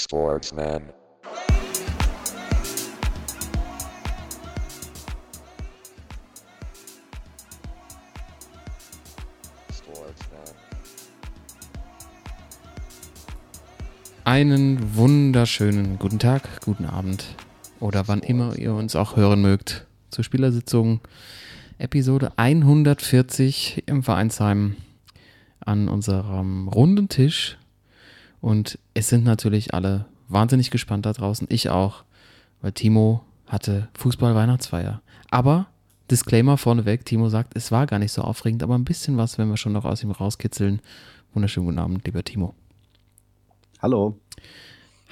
Sportsman. Einen wunderschönen guten Tag, guten Abend oder wann immer ihr uns auch hören mögt zur Spielersitzung Episode 140 im Vereinsheim an unserem runden Tisch. Und es sind natürlich alle wahnsinnig gespannt da draußen. Ich auch, weil Timo hatte Fußball-Weihnachtsfeier. Aber Disclaimer vorneweg, Timo sagt, es war gar nicht so aufregend, aber ein bisschen was, wenn wir schon noch aus ihm rauskitzeln. Wunderschönen guten Abend, lieber Timo. Hallo.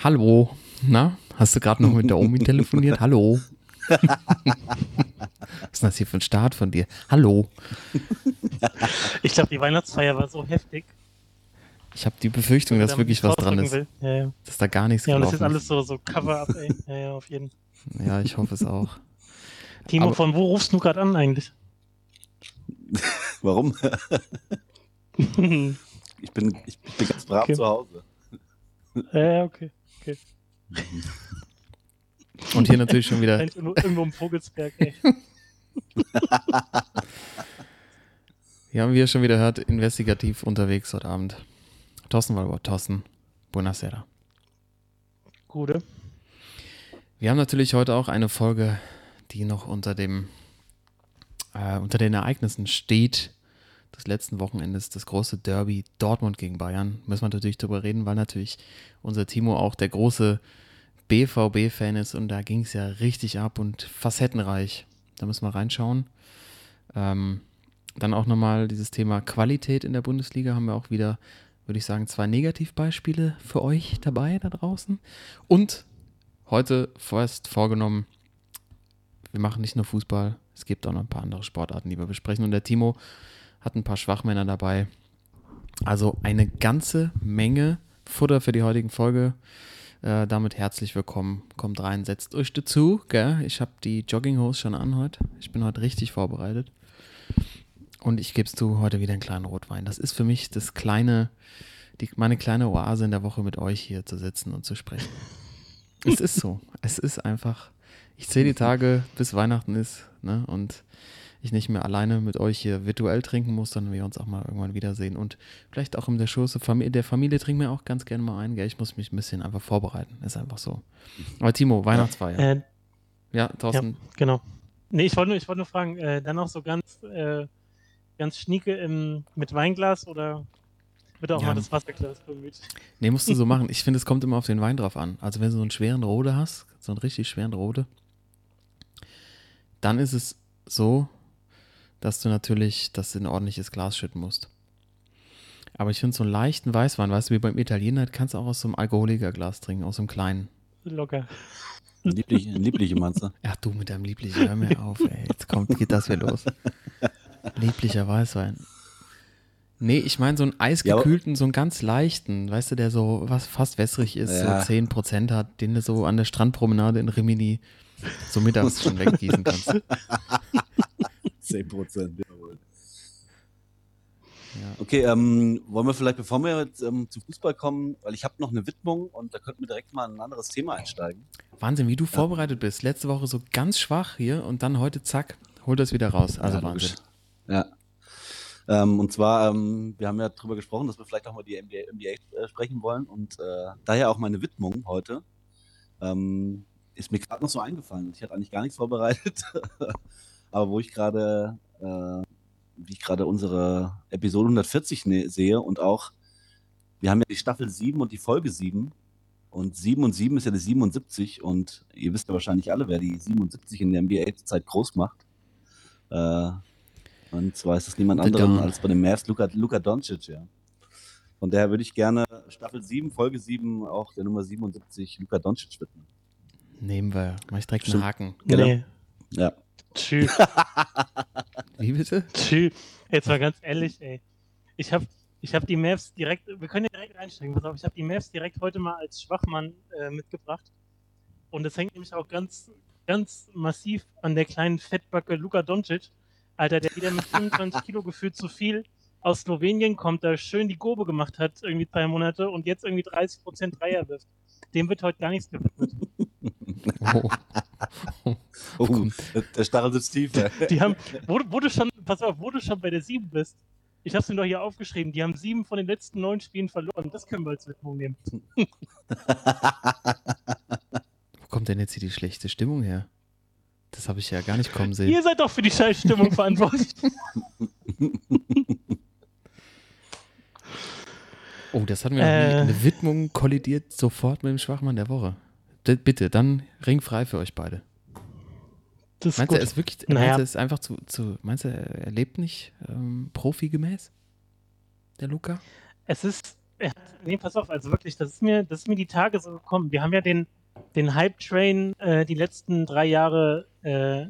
Hallo. Na, hast du gerade noch mit der Omi telefoniert? Hallo. Was ist das hier für ein Start von dir? Hallo. Ich glaube, die Weihnachtsfeier war so heftig. Ich habe die Befürchtung, dass wirklich ich was dran ist. Ja, ja. Dass da gar nichts ja und das ist alles so, so Cover-up, ey. Ja, ja, auf jeden Fall. Ja, ich hoffe es auch. Timo, Aber- von wo rufst du gerade an eigentlich? Warum? Ich bin, ich bin ganz brav Okay. zu Hause. ja, okay. Und hier natürlich schon wieder Irgendwo, irgendwo im Vogelsberg, ey. Ja, wie ihr schon wieder hört, investigativ unterwegs heute Abend. Thorsten Walbert, Thorsten, buonasera. Gute. Wir haben natürlich heute auch eine Folge, die noch unter dem, äh, unter den Ereignissen steht des letzten Wochenendes, das große Derby Dortmund gegen Bayern. Müssen wir natürlich drüber reden, weil natürlich unser Timo auch der große BVB-Fan ist und da ging es ja richtig ab und facettenreich. Da müssen wir reinschauen. Ähm, dann auch nochmal dieses Thema Qualität in der Bundesliga haben wir auch wieder, würde ich sagen, zwei Negativbeispiele für euch dabei da draußen. Und heute vorerst vorgenommen, wir machen nicht nur Fußball, es gibt auch noch ein paar andere Sportarten, die wir besprechen. Und der Timo hat ein paar Schwachmänner dabei. Also eine ganze Menge Futter für die heutige Folge. Äh, damit herzlich willkommen. Kommt rein, setzt euch dazu. Gell? Ich habe die Jogginghose schon an heute. Ich bin heute richtig vorbereitet. Und ich gebe es zu, heute wieder einen kleinen Rotwein. Das ist für mich das kleine, die, meine kleine Oase in der Woche mit euch hier zu sitzen und zu sprechen. es ist so. Es ist einfach. Ich zähle die Tage, bis Weihnachten ist, ne? Und ich nicht mehr alleine mit euch hier virtuell trinken muss, sondern wir uns auch mal irgendwann wiedersehen. Und vielleicht auch in der Schoße Familie, der Familie trinken wir auch ganz gerne mal ein. Gell? Ich muss mich ein bisschen einfach vorbereiten. Ist einfach so. Aber Timo, Weihnachtsfeier. Äh, Ja, Thorsten. genau. Nee, ich wollte nur, ich wollte nur fragen, äh, dann noch so ganz, äh, ganz schnieke im, mit Weinglas oder wird auch Ja. mal das Wasserglas bemüht? Nee, musst du so machen. Ich finde, es kommt immer auf den Wein drauf an. Also wenn du so einen schweren Rode hast, so einen richtig schweren Rode, dann ist es so, dass du natürlich das in ein ordentliches Glas schütten musst. Aber ich finde so einen leichten Weißwein, weißt du, wie beim Italiener, kannst du auch aus so einem Alkoholikerglas trinken, aus so einem kleinen. Locker. Liebliche, liebliche meinst du? Ach du mit deinem lieblichen, hör mir auf, ey. Jetzt kommt, geht das wieder los. Lieblicher Weißwein. Nee, ich meine so einen eisgekühlten, so einen ganz leichten, weißt du, der so was fast wässrig ist, Ja. so 10% hat, den du so an der Strandpromenade in Rimini so mittags schon weggießen kannst. 10 Prozent, jawohl. Ja. Okay, ähm, wollen wir vielleicht, bevor wir jetzt ähm, zu Fußball kommen, weil ich habe noch eine Widmung und da könnten wir direkt mal in ein anderes Thema einsteigen. Wahnsinn, wie du vorbereitet bist. Letzte Woche so ganz schwach hier und dann heute zack, hol das wieder raus. Also Ja, logisch. Ja. Ähm, und zwar, ähm, wir haben ja darüber gesprochen, dass wir vielleicht auch mal die NBA, NBA äh, sprechen wollen und äh, daher auch meine Widmung heute. Ähm, ist mir gerade noch so eingefallen. Ich hatte eigentlich gar nichts vorbereitet, aber wo ich gerade, äh, wie ich gerade unsere Episode 140 ne sehe und auch, wir haben ja die Staffel 7 und die Folge 7 und 7 und 7 ist ja die 77 und ihr wisst ja wahrscheinlich alle, wer die 77 in der NBA-Zeit groß macht. Äh, und zwar ist es niemand anderem als bei den Mavs Luka, Luka Doncic, ja. Von daher würde ich gerne Staffel 7, Folge 7, auch der Nummer 77, Luka Doncic widmen. Nehmen wir. Mach ich direkt einen Stimmt. Haken. Genau. Nee. Ja. Tschüss. Wie bitte? Tschüss. Jetzt mal ganz ehrlich, ey. Ich habe ich hab die Mavs direkt, wir können ja direkt reinsteigen, pass auf, ich habe die Mavs direkt heute mal als Schwachmann äh, mitgebracht. Und das hängt nämlich auch ganz, ganz massiv an der kleinen Fettbacke Luka Doncic. Alter, der wieder mit 25 Kilo gefühlt zu viel aus Slowenien kommt, da schön die Gurbe gemacht hat, irgendwie zwei Monate und jetzt irgendwie 30% Dreier wirft. dem wird heute gar nichts gewidmet. Oh. Oh, der- Stachel sitzt tief. Die haben, wo, du- wo du schon, pass auf, wo du schon bei der 7 bist, ich hab's mir doch hier aufgeschrieben, die haben sieben von den letzten neun Spielen verloren. Das können wir als Widmung nehmen. Wo kommt denn jetzt hier die schlechte Stimmung her? Das habe ich ja gar nicht kommen sehen. Ihr seid doch für die Scheißstimmung verantwortlich. Oh, das hatten wir noch Äh. nie. Eine Widmung kollidiert sofort mit dem Schwachmann der Woche. D bitte, dann ringfrei für euch beide. Das Meinst du, er ist wirklich, Naja. meinst du, er ist einfach zu, zu, meinst du, er lebt nicht ähm, profigemäß? Der Luca? Es ist, er nee, pass auf, also wirklich, das ist mir, das ist mir die Tage so gekommen. Wir haben ja den, den Hype-Train äh, die letzten drei Jahre äh,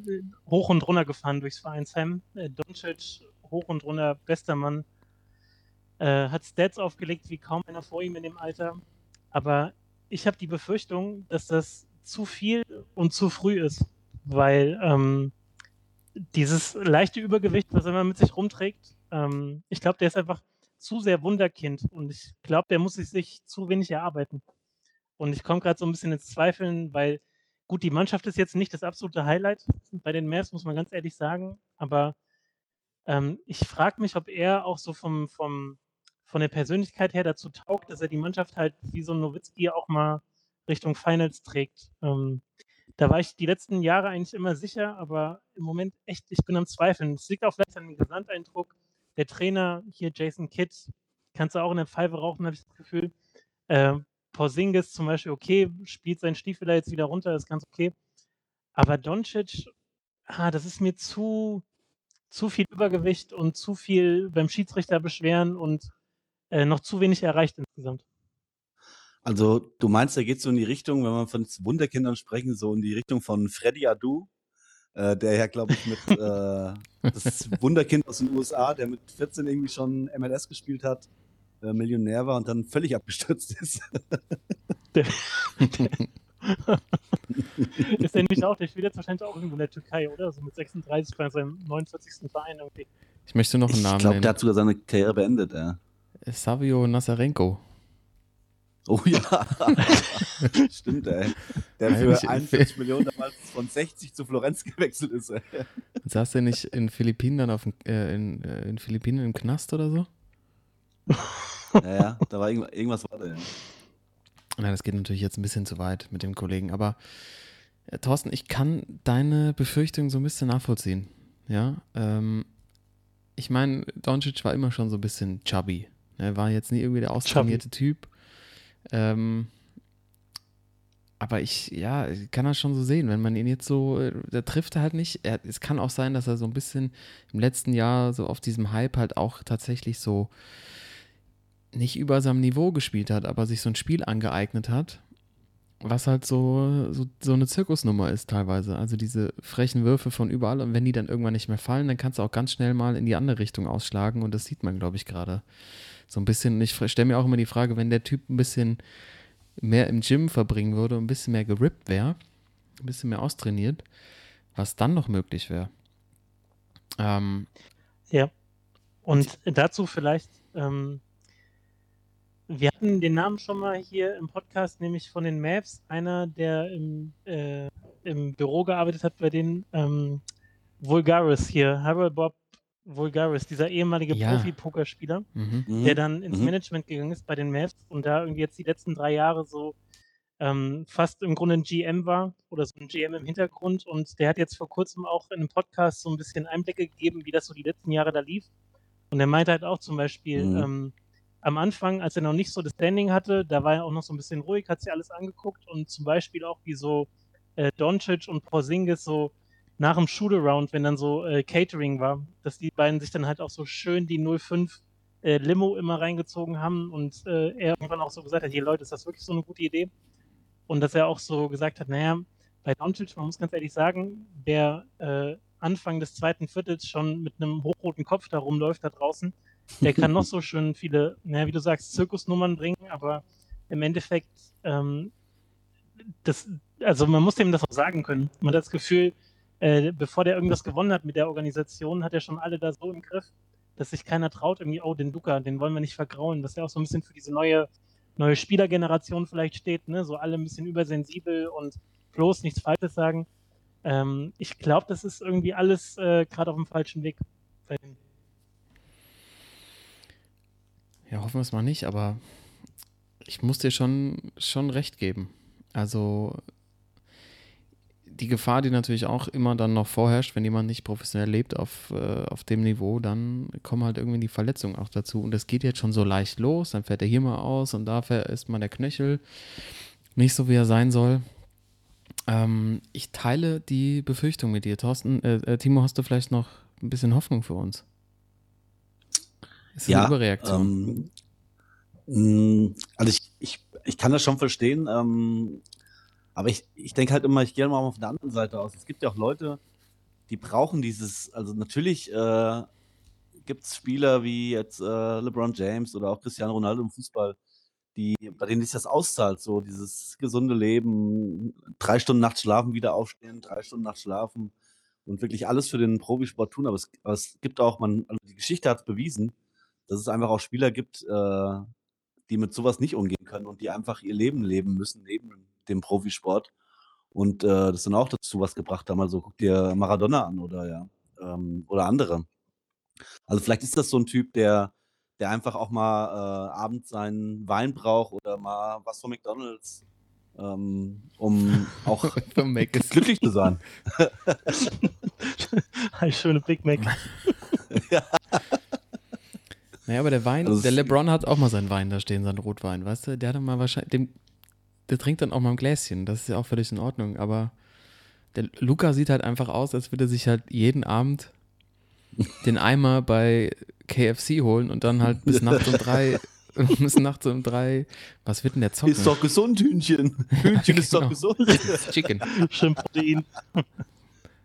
hoch und runter gefahren durchs Vereinsheim. Äh, Doncic hoch und runter, bester Mann. Äh, hat Stats aufgelegt wie kaum einer vor ihm in dem Alter. Aber ich habe die Befürchtung, dass das zu viel und zu früh ist, weil ähm, dieses leichte Übergewicht, was er immer mit sich rumträgt, ähm, ich glaube, der ist einfach zu sehr Wunderkind und ich glaube, der muss sich, sich zu wenig erarbeiten. Und ich komme gerade so ein bisschen ins Zweifeln, weil gut, die Mannschaft ist jetzt nicht das absolute Highlight bei den Mavs, muss man ganz ehrlich sagen, aber ähm, ich frage mich, ob er auch so vom, vom, von der Persönlichkeit her dazu taugt, dass er die Mannschaft halt wie so ein Nowitzki auch mal Richtung Finals trägt. Ähm, da war ich die letzten Jahre eigentlich immer sicher, aber im Moment echt, ich bin am Zweifeln. Es liegt auch vielleicht an dem Gesamteindruck. Der Trainer hier, Jason Kidd, kannst du auch in der Pfeife rauchen, habe ich das Gefühl. Äh, Porzingis zum Beispiel, okay, spielt seinen Stiefel da jetzt wieder runter, ist ganz okay. Aber Doncic, ah, das ist mir zu, zu viel Übergewicht und zu viel beim Schiedsrichter beschweren und äh, noch zu wenig erreicht insgesamt. Also, du meinst, da geht so in die Richtung, wenn wir von Wunderkindern sprechen, so in die Richtung von Freddy Adu, äh, der ja, glaube ich, mit äh, das Wunderkind aus den USA, der mit 14 irgendwie schon MLS gespielt hat, äh, Millionär war und dann völlig abgestürzt ist. ist er nämlich auch, der spielt jetzt wahrscheinlich auch irgendwo in der Türkei, oder? So mit 36 bei seinem 49. Verein irgendwie. Ich möchte noch einen Ich Namen glaube, der hat sogar seine Karriere beendet, ja. Savio Nazarenko. Oh ja, stimmt, ey. Der für 41 Millionen damals von 60 zu Florenz gewechselt ist. Ey. Saß der nicht in Philippinen dann auf dem, äh, in, äh, in Philippinen im Knast oder so? Ja, ja, da war irgendwas, irgendwas war da, ja. Nein, das geht natürlich jetzt ein bisschen zu weit mit dem Kollegen, aber äh, Thorsten, ich kann deine Befürchtung so ein bisschen nachvollziehen. Ja, ähm, ich meine, Doncic war immer schon so ein bisschen chubby. Er war jetzt nie irgendwie der austrainierte Typ. Ähm, aber ich, ja, ich kann das schon so sehen, wenn man ihn jetzt so, äh, der trifft halt nicht. Er, es kann auch sein, dass er so ein bisschen im letzten Jahr so auf diesem Hype halt auch tatsächlich so nicht über seinem Niveau gespielt hat, aber sich so ein Spiel angeeignet hat, was halt so, so, so eine Zirkusnummer ist teilweise. Also diese frechen Würfe von überall und wenn die dann irgendwann nicht mehr fallen, dann kannst du auch ganz schnell mal in die andere Richtung ausschlagen und das sieht man, glaube ich, gerade so ein bisschen. Und ich stelle mir auch immer die Frage, wenn der Typ ein bisschen mehr im Gym verbringen würde und ein bisschen mehr gerippt wäre, ein bisschen mehr austrainiert, was dann noch möglich wäre. Ähm, Ja. Und dazu vielleicht, ähm, wir hatten den Namen schon mal hier im Podcast, nämlich von den Mavs, einer, der im, äh, im Büro gearbeitet hat bei den ähm, Vulgaris hier, Harold Bob Vulgaris, dieser ehemalige Ja. Profi-Pokerspieler, mhm. Mhm. der dann ins Mhm. Management gegangen ist bei den Mavs und da irgendwie jetzt die letzten drei Jahre so ähm, fast im Grunde ein GM war oder so ein GM im Hintergrund und der hat jetzt vor kurzem auch in einem Podcast so ein bisschen Einblicke gegeben, wie das so die letzten Jahre da lief. Und er meinte halt auch zum Beispiel, Mhm. ähm, am Anfang, als er noch nicht so das Standing hatte, da war er auch noch so ein bisschen ruhig, hat sich alles angeguckt und zum Beispiel auch wie so äh, Doncic und Porzingis so nach dem Shootaround, wenn dann so äh, Catering war, dass die beiden sich dann halt auch so schön die 05 äh, Limo immer reingezogen haben und äh, er irgendwann auch so gesagt hat, hier Leute, ist das wirklich so eine gute Idee? Und dass er auch so gesagt hat, naja, bei Doncic, man muss ganz ehrlich sagen, wer äh, Anfang des zweiten Viertels schon mit einem hochroten Kopf da rumläuft da draußen, der kann noch so schön viele, naja, wie du sagst, Zirkusnummern bringen, aber im Endeffekt, ähm, das, also man muss dem das auch sagen können. Man hat das Gefühl, äh, bevor der irgendwas gewonnen hat mit der Organisation, hat er schon alle da so im Griff, dass sich keiner traut, irgendwie, oh, den Luca, den wollen wir nicht vergrauen, dass er auch so ein bisschen für diese neue neue Spielergeneration vielleicht steht, ne? so alle ein bisschen übersensibel und bloß nichts Falsches sagen. Ähm, ich glaube, das ist irgendwie alles äh, gerade auf dem falschen Weg. Ja, hoffen wir es mal nicht, aber ich muss dir schon, schon recht geben. Also die Gefahr, die natürlich auch immer dann noch vorherrscht, wenn jemand nicht professionell lebt auf, äh, auf dem Niveau, dann kommen halt irgendwie die Verletzungen auch dazu. Und das geht jetzt schon so leicht los, dann fährt er hier mal aus und da ist mal der Knöchel nicht so, wie er sein soll. Ähm, ich teile die Befürchtung mit dir. Thorsten, äh, äh, Timo, hast du vielleicht noch ein bisschen Hoffnung für uns? Ist ja, eine Überreaktion? Ähm, also ich, ich, ich kann das schon verstehen. Ähm, aber ich, ich denke halt immer, ich gehe mal auf der anderen Seite aus. Es gibt ja auch Leute, die brauchen dieses, also natürlich äh, gibt es Spieler wie jetzt äh, LeBron James oder auch Cristiano Ronaldo im Fußball, die, bei denen sich das auszahlt, so dieses gesunde Leben, drei Stunden nachts schlafen, wieder aufstehen, drei Stunden nachts schlafen und wirklich alles für den Profisport tun. Aber es, aber es gibt auch, man, also die Geschichte hat es bewiesen, dass es einfach auch Spieler gibt, äh, die mit sowas nicht umgehen können und die einfach ihr Leben leben müssen neben dem Profisport. Und äh, das dann auch dazu was gebracht haben. Also guck dir Maradona an oder ja, ähm, oder andere. Also vielleicht ist das so ein Typ, der, der einfach auch mal äh, abends seinen Wein braucht oder mal was von McDonalds, ähm, um auch glücklich zu sein. Ein schöner Big Mac. ja. Naja, aber der Wein, also der LeBron hat auch mal seinen Wein da stehen, seinen Rotwein, weißt du? Der hat mal wahrscheinlich, dem, der trinkt dann auch mal ein Gläschen, das ist ja auch völlig in Ordnung, aber der Luca sieht halt einfach aus, als würde er sich halt jeden Abend den Eimer bei KFC holen und dann halt bis nachts um drei, bis nachts um drei, was wird denn der zocken? Ist doch gesund, Hühnchen. Hühnchen ist doch genau. gesund. Chicken. Schön Protein.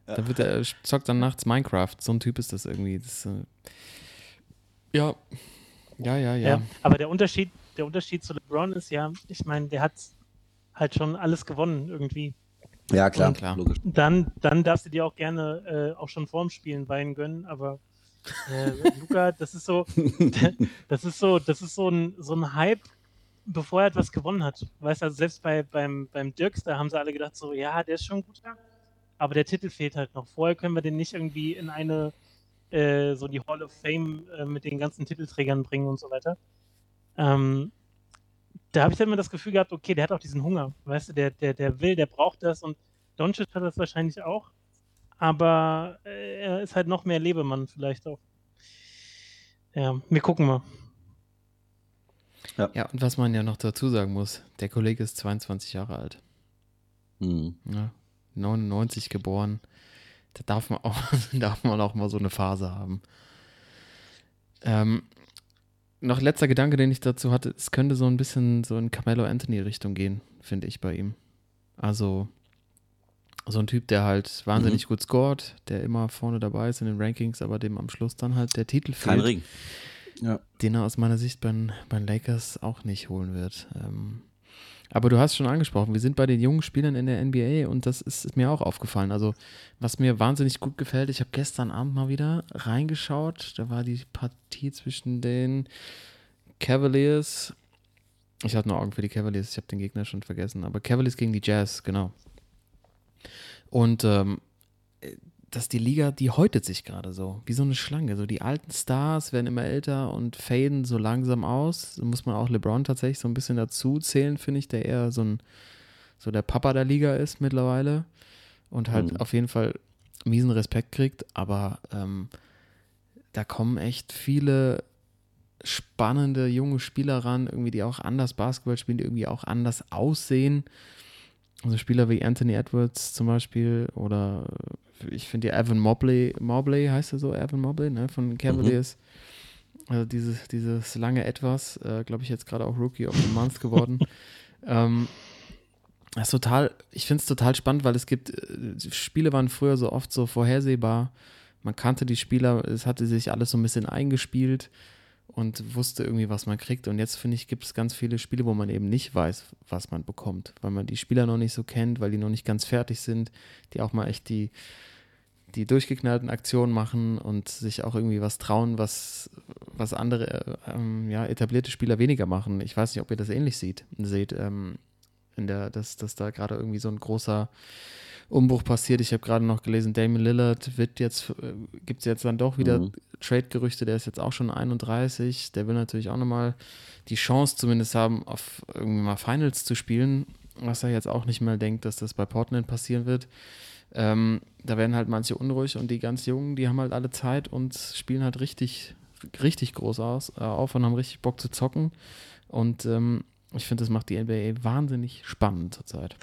Da wird er, zockt dann nachts Minecraft. So ein Typ ist das irgendwie. Das, äh, ja. Ja, ja, ja. ja aber der Unterschied, der Unterschied zu LeBron ist ja, ich meine, der hat halt schon alles gewonnen irgendwie. Ja, klar, Und klar. Logisch. Dann, dann darfst du dir auch gerne äh, auch schon vorm Spielen Wein gönnen, aber äh, Luca, das ist so, das ist so, das ist so ein, so ein Hype, bevor er etwas gewonnen hat. Weißt du, also selbst bei, beim, beim Dirks, da haben sie alle gedacht, so, ja, der ist schon gut, aber der Titel fehlt halt noch. Vorher können wir den nicht irgendwie in eine äh, so die Hall of Fame äh, mit den ganzen Titelträgern bringen und so weiter. Ähm, da habe ich dann immer das Gefühl gehabt, okay, der hat auch diesen Hunger, weißt du, der, der, der will, der braucht das und Doncic hat das wahrscheinlich auch, aber äh, er ist halt noch mehr Lebemann vielleicht auch. Ja, wir gucken mal. Ja. ja, und was man ja noch dazu sagen muss, der Kollege ist 22 Jahre alt. Mhm. Ja, 99 geboren. Da darf man auch, darf man auch mal so eine Phase haben. Ähm, noch letzter Gedanke, den ich dazu hatte, es könnte so ein bisschen so in Carmelo Anthony-Richtung gehen, finde ich bei ihm. Also so ein Typ, der halt wahnsinnig mhm. gut scored, der immer vorne dabei ist in den Rankings, aber dem am Schluss dann halt der Titel fehlt. Kein Ring. Ja. Den er aus meiner Sicht bei, bei den Lakers auch nicht holen wird. Ähm, aber du hast schon angesprochen, wir sind bei den jungen Spielern in der NBA und das ist mir auch aufgefallen. Also, was mir wahnsinnig gut gefällt, ich habe gestern Abend mal wieder reingeschaut. Da war die Partie zwischen den Cavaliers. Ich hatte nur Augen für die Cavaliers, ich habe den Gegner schon vergessen. Aber Cavaliers gegen die Jazz, genau. Und ähm, dass die Liga, die häutet sich gerade so, wie so eine Schlange. So die alten Stars werden immer älter und faden so langsam aus. So muss man auch LeBron tatsächlich so ein bisschen dazu zählen, finde ich, der eher so ein, so der Papa der Liga ist mittlerweile und halt mhm. auf jeden Fall miesen Respekt kriegt. Aber ähm, da kommen echt viele spannende junge Spieler ran, irgendwie, die auch anders Basketball spielen, die irgendwie auch anders aussehen. Also Spieler wie Anthony Edwards zum Beispiel oder ich finde ja Evan Mobley, Mobley heißt er so, Evan Mobley, ne, von Cavaliers. Mhm. Also dieses, dieses lange Etwas, äh, glaube ich, jetzt gerade auch Rookie of the Month geworden. ähm, das ist total, ich finde es total spannend, weil es gibt, äh, Spiele waren früher so oft so vorhersehbar. Man kannte die Spieler, es hatte sich alles so ein bisschen eingespielt und wusste irgendwie, was man kriegt. Und jetzt finde ich, gibt es ganz viele Spiele, wo man eben nicht weiß, was man bekommt, weil man die Spieler noch nicht so kennt, weil die noch nicht ganz fertig sind, die auch mal echt die, die durchgeknallten Aktionen machen und sich auch irgendwie was trauen, was, was andere äh, ähm, ja, etablierte Spieler weniger machen. Ich weiß nicht, ob ihr das ähnlich sieht, seht, ähm, in der, dass, dass da gerade irgendwie so ein großer Umbruch passiert. Ich habe gerade noch gelesen, Damien Lillard wird jetzt, äh, gibt es jetzt dann doch wieder Mhm. Trade-Gerüchte, der ist jetzt auch schon 31, der will natürlich auch nochmal die Chance zumindest haben, auf irgendwie mal Finals zu spielen, was er jetzt auch nicht mehr denkt, dass das bei Portland passieren wird. Ähm, da werden halt manche unruhig und die ganz Jungen, die haben halt alle Zeit und spielen halt richtig, richtig groß aus, äh, auf und haben richtig Bock zu zocken. Und ähm, ich finde, das macht die NBA wahnsinnig spannend zurzeit.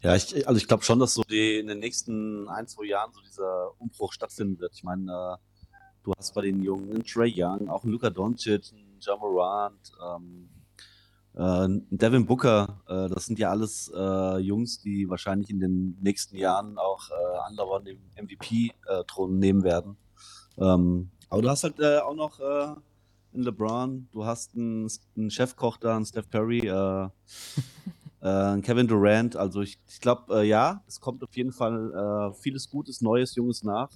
Ja, ich, also ich glaube schon, dass so die in den nächsten ein, zwei Jahren so dieser Umbruch stattfinden wird. Ich meine, äh, du hast bei den Jungen einen Trey Young, auch einen Luka Doncic, einen Ja Morant, ähm, äh, einen Devin Booker. Äh, das sind ja alles äh, Jungs, die wahrscheinlich in den nächsten Jahren auch äh, andauernd den MVP-Thron nehmen werden. Ähm, aber du hast halt äh, auch noch äh, einen LeBron, du hast einen, einen Chefkoch da, einen Steph Curry, äh, Kevin Durant, also ich, ich glaube, äh, ja, es kommt auf jeden Fall äh, vieles Gutes, Neues, Junges nach.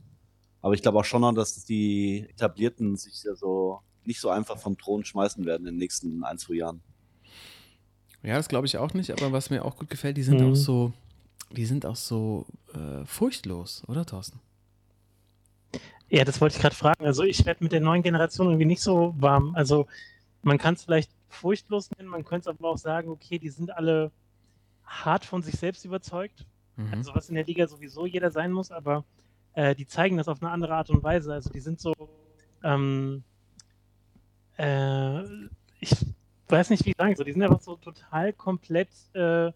Aber ich glaube auch schon noch, dass die Etablierten sich ja so nicht so einfach vom Thron schmeißen werden in den nächsten ein, zwei Jahren. Ja, das glaube ich auch nicht, aber was mir auch gut gefällt, die sind Mhm. auch so, die sind auch so äh, furchtlos, oder Thorsten? Ja, das wollte ich gerade fragen. Also ich werde mit der neuen Generation irgendwie nicht so warm. Also man kann es vielleicht furchtlos nennen, man könnte es aber auch sagen, okay, die sind alle hart von sich selbst überzeugt. Mhm. Also was in der Liga sowieso jeder sein muss, aber äh, die zeigen das auf eine andere Art und Weise. Also die sind so, ähm, äh, ich weiß nicht, wie ich sagen soll, die sind einfach so total komplett äh,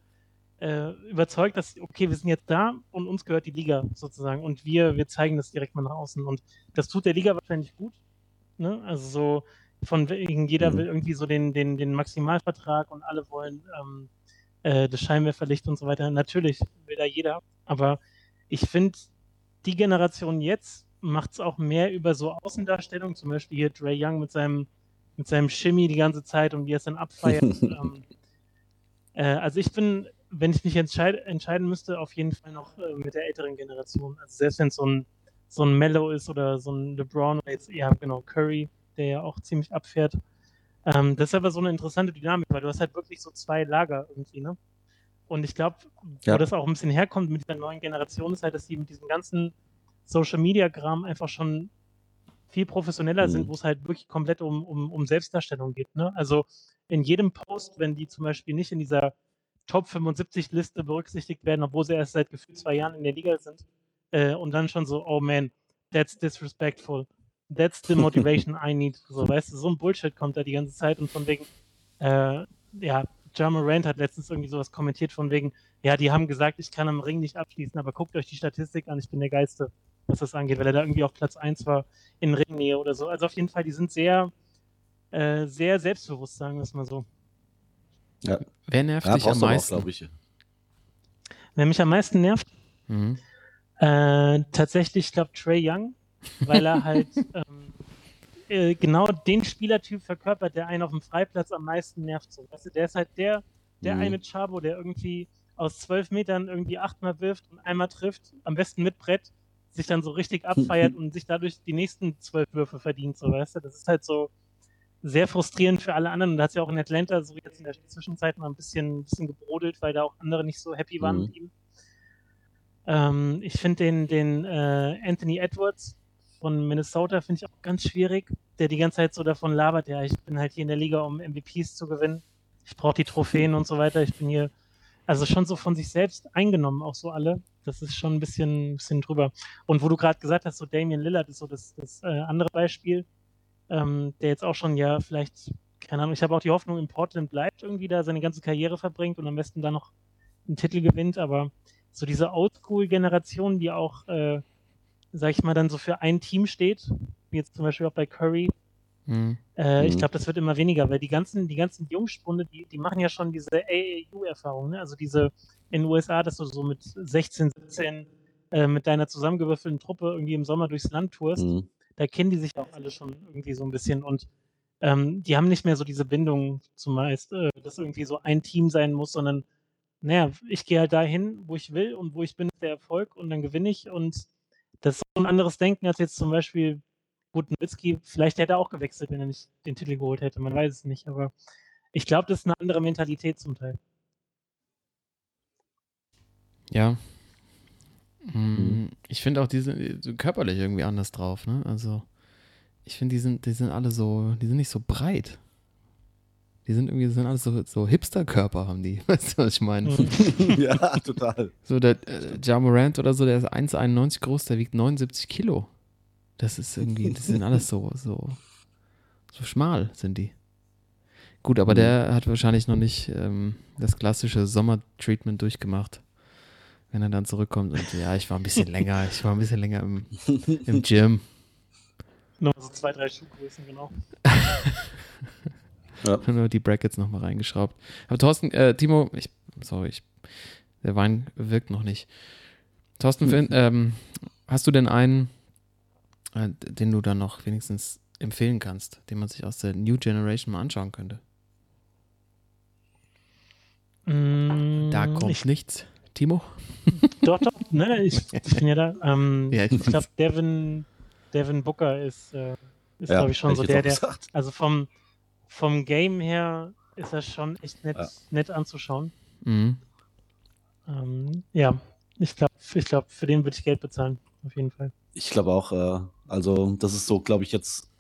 äh, überzeugt, dass, okay, wir sind jetzt da und uns gehört die Liga sozusagen und wir, wir zeigen das direkt mal nach außen und das tut der Liga wahrscheinlich gut. Ne? Also so von wegen, jeder Mhm. will irgendwie so den, den, den Maximalvertrag und alle wollen ähm, äh, das Scheinwerferlicht und so weiter. Natürlich will da jeder, aber ich finde, die Generation jetzt macht es auch mehr über so Außendarstellung, zum Beispiel hier Dre Young mit seinem, mit seinem Shimmy die ganze Zeit und wie er es dann abfeiert. ähm, äh, also ich bin, wenn ich mich entscheid entscheiden müsste, auf jeden Fall noch äh, mit der älteren Generation. Also selbst wenn es so ein, so ein Mellow ist oder so ein LeBron oder jetzt eher genau Curry, der ja auch ziemlich abfährt. Ähm, das ist aber so eine interessante Dynamik, weil du hast halt wirklich so zwei Lager irgendwie, ne? Und ich glaube, Ja. wo das auch ein bisschen herkommt mit dieser neuen Generation, ist halt, dass die mit diesem ganzen Social Media Kram einfach schon viel professioneller Mhm. sind, wo es halt wirklich komplett um, um, um Selbstdarstellung geht. Ne? Also in jedem Post, wenn die zum Beispiel nicht in dieser Top 75 Liste berücksichtigt werden, obwohl sie erst seit gefühlt zwei Jahren in der Liga sind, äh, und dann schon so, oh man, that's disrespectful. That's the motivation I need. So, weißt du, so ein Bullshit kommt da die ganze Zeit und von wegen, äh, ja, Ja Morant hat letztens irgendwie sowas kommentiert von wegen, ja, die haben gesagt, ich kann am Ring nicht abschließen, aber guckt euch die Statistik an, ich bin der Geilste, was das angeht, weil er da irgendwie auf Platz 1 war in Ringnähe oder so. Also auf jeden Fall, die sind sehr, äh, sehr selbstbewusst, sagen wir es mal so. Wer nervt Ja, dich am auch, meisten? glaube ich. Wer mich am meisten nervt, Mhm. Äh, tatsächlich, ich glaube, Trey Young, weil er halt ähm, äh, genau den Spielertyp verkörpert, der einen auf dem Freiplatz am meisten nervt. So. Weißt du, der ist halt der, der Mhm. eine Chabo, der irgendwie aus zwölf Metern irgendwie achtmal wirft und einmal trifft, am besten mit Brett, sich dann so richtig abfeiert und sich dadurch die nächsten zwölf Würfe verdient. So, weißt du, das ist halt so sehr frustrierend für alle anderen. Und da hat es ja auch in Atlanta so jetzt in der Zwischenzeit mal ein bisschen, ein bisschen gebrodelt, weil da auch andere nicht so happy waren Mhm. mit ihm. Ähm, ich finde den, den äh, Anthony Edwards von Minnesota finde ich auch ganz schwierig, der die ganze Zeit so davon labert, ja, ich bin halt hier in der Liga, um MVPs zu gewinnen. Ich brauche die Trophäen und so weiter. Ich bin hier, also schon so von sich selbst eingenommen, auch so alle. Das ist schon ein bisschen, bisschen drüber. Und wo du gerade gesagt hast, so Damian Lillard ist so das, das äh, andere Beispiel, ähm, der jetzt auch schon ja vielleicht, keine Ahnung, ich habe auch die Hoffnung, in Portland bleibt, irgendwie da seine ganze Karriere verbringt und am besten da noch einen Titel gewinnt, aber so diese Oldschool-Generation, die auch, äh, sag ich mal, dann so für ein Team steht, wie jetzt zum Beispiel auch bei Curry, Mhm. äh, Ich Mhm. glaube, das wird immer weniger, weil die ganzen, die ganzen Jungspunde, die, die machen ja schon diese AAU-Erfahrung, ne? also diese in den USA, dass du so mit 16, 17 äh, mit deiner zusammengewürfelten Truppe irgendwie im Sommer durchs Land tourst. Mhm. Da kennen die sich auch alle schon irgendwie so ein bisschen und ähm, die haben nicht mehr so diese Bindung zumeist, äh, dass irgendwie so ein Team sein muss, sondern naja, ich gehe halt dahin, wo ich will und wo ich bin, ist der Erfolg und dann gewinne ich und das ist so ein anderes Denken als jetzt zum Beispiel, gut, Nowitzki, vielleicht hätte er auch gewechselt, wenn er nicht den Titel geholt hätte, man weiß es nicht, aber ich glaube, das ist eine andere Mentalität zum Teil. Ja. Mhm. Ich finde auch, die sind so körperlich irgendwie anders drauf, ne? Also, ich finde, die sind, die sind alle so, die sind nicht so breit. Die sind irgendwie, sind alles so, so Hipster-Körper, haben die. Weißt du, was ich meine? ja, total. So, der äh, Ja Morant oder so, der ist 1,91 groß, der wiegt 79 Kilo. Das ist irgendwie, das sind alles so, so, so schmal sind die. Gut, aber Mhm. der hat wahrscheinlich noch nicht ähm, das klassische Sommertreatment durchgemacht. Wenn er dann zurückkommt und ja, ich war ein bisschen länger, ich war ein bisschen länger im, im Gym. Noch so zwei, drei Schuhgrößen, genau. Ja. Nur die Brackets nochmal reingeschraubt. Aber Thorsten, äh, Timo, ich, sorry, ich, der Wein wirkt noch nicht. Thorsten, Finn, ähm, hast du denn einen, äh, den du dann noch wenigstens empfehlen kannst, den man sich aus der New Generation mal anschauen könnte? Mm, Da kommt ich, nichts. Timo? Doch, doch, nein, nein, ich, ich bin ja da. Ähm, Ja, ich ich glaube, Devin, Devin Booker ist, äh, ist Ja, glaube ich, schon so ich der, der, also vom, vom Game her ist er schon echt nett, Ja. nett anzuschauen. Mhm. Ähm, ja, ich glaube, ich glaub, für den würde ich Geld bezahlen, auf jeden Fall. Ich glaube auch, äh, also das ist so, glaube ich, jetzt,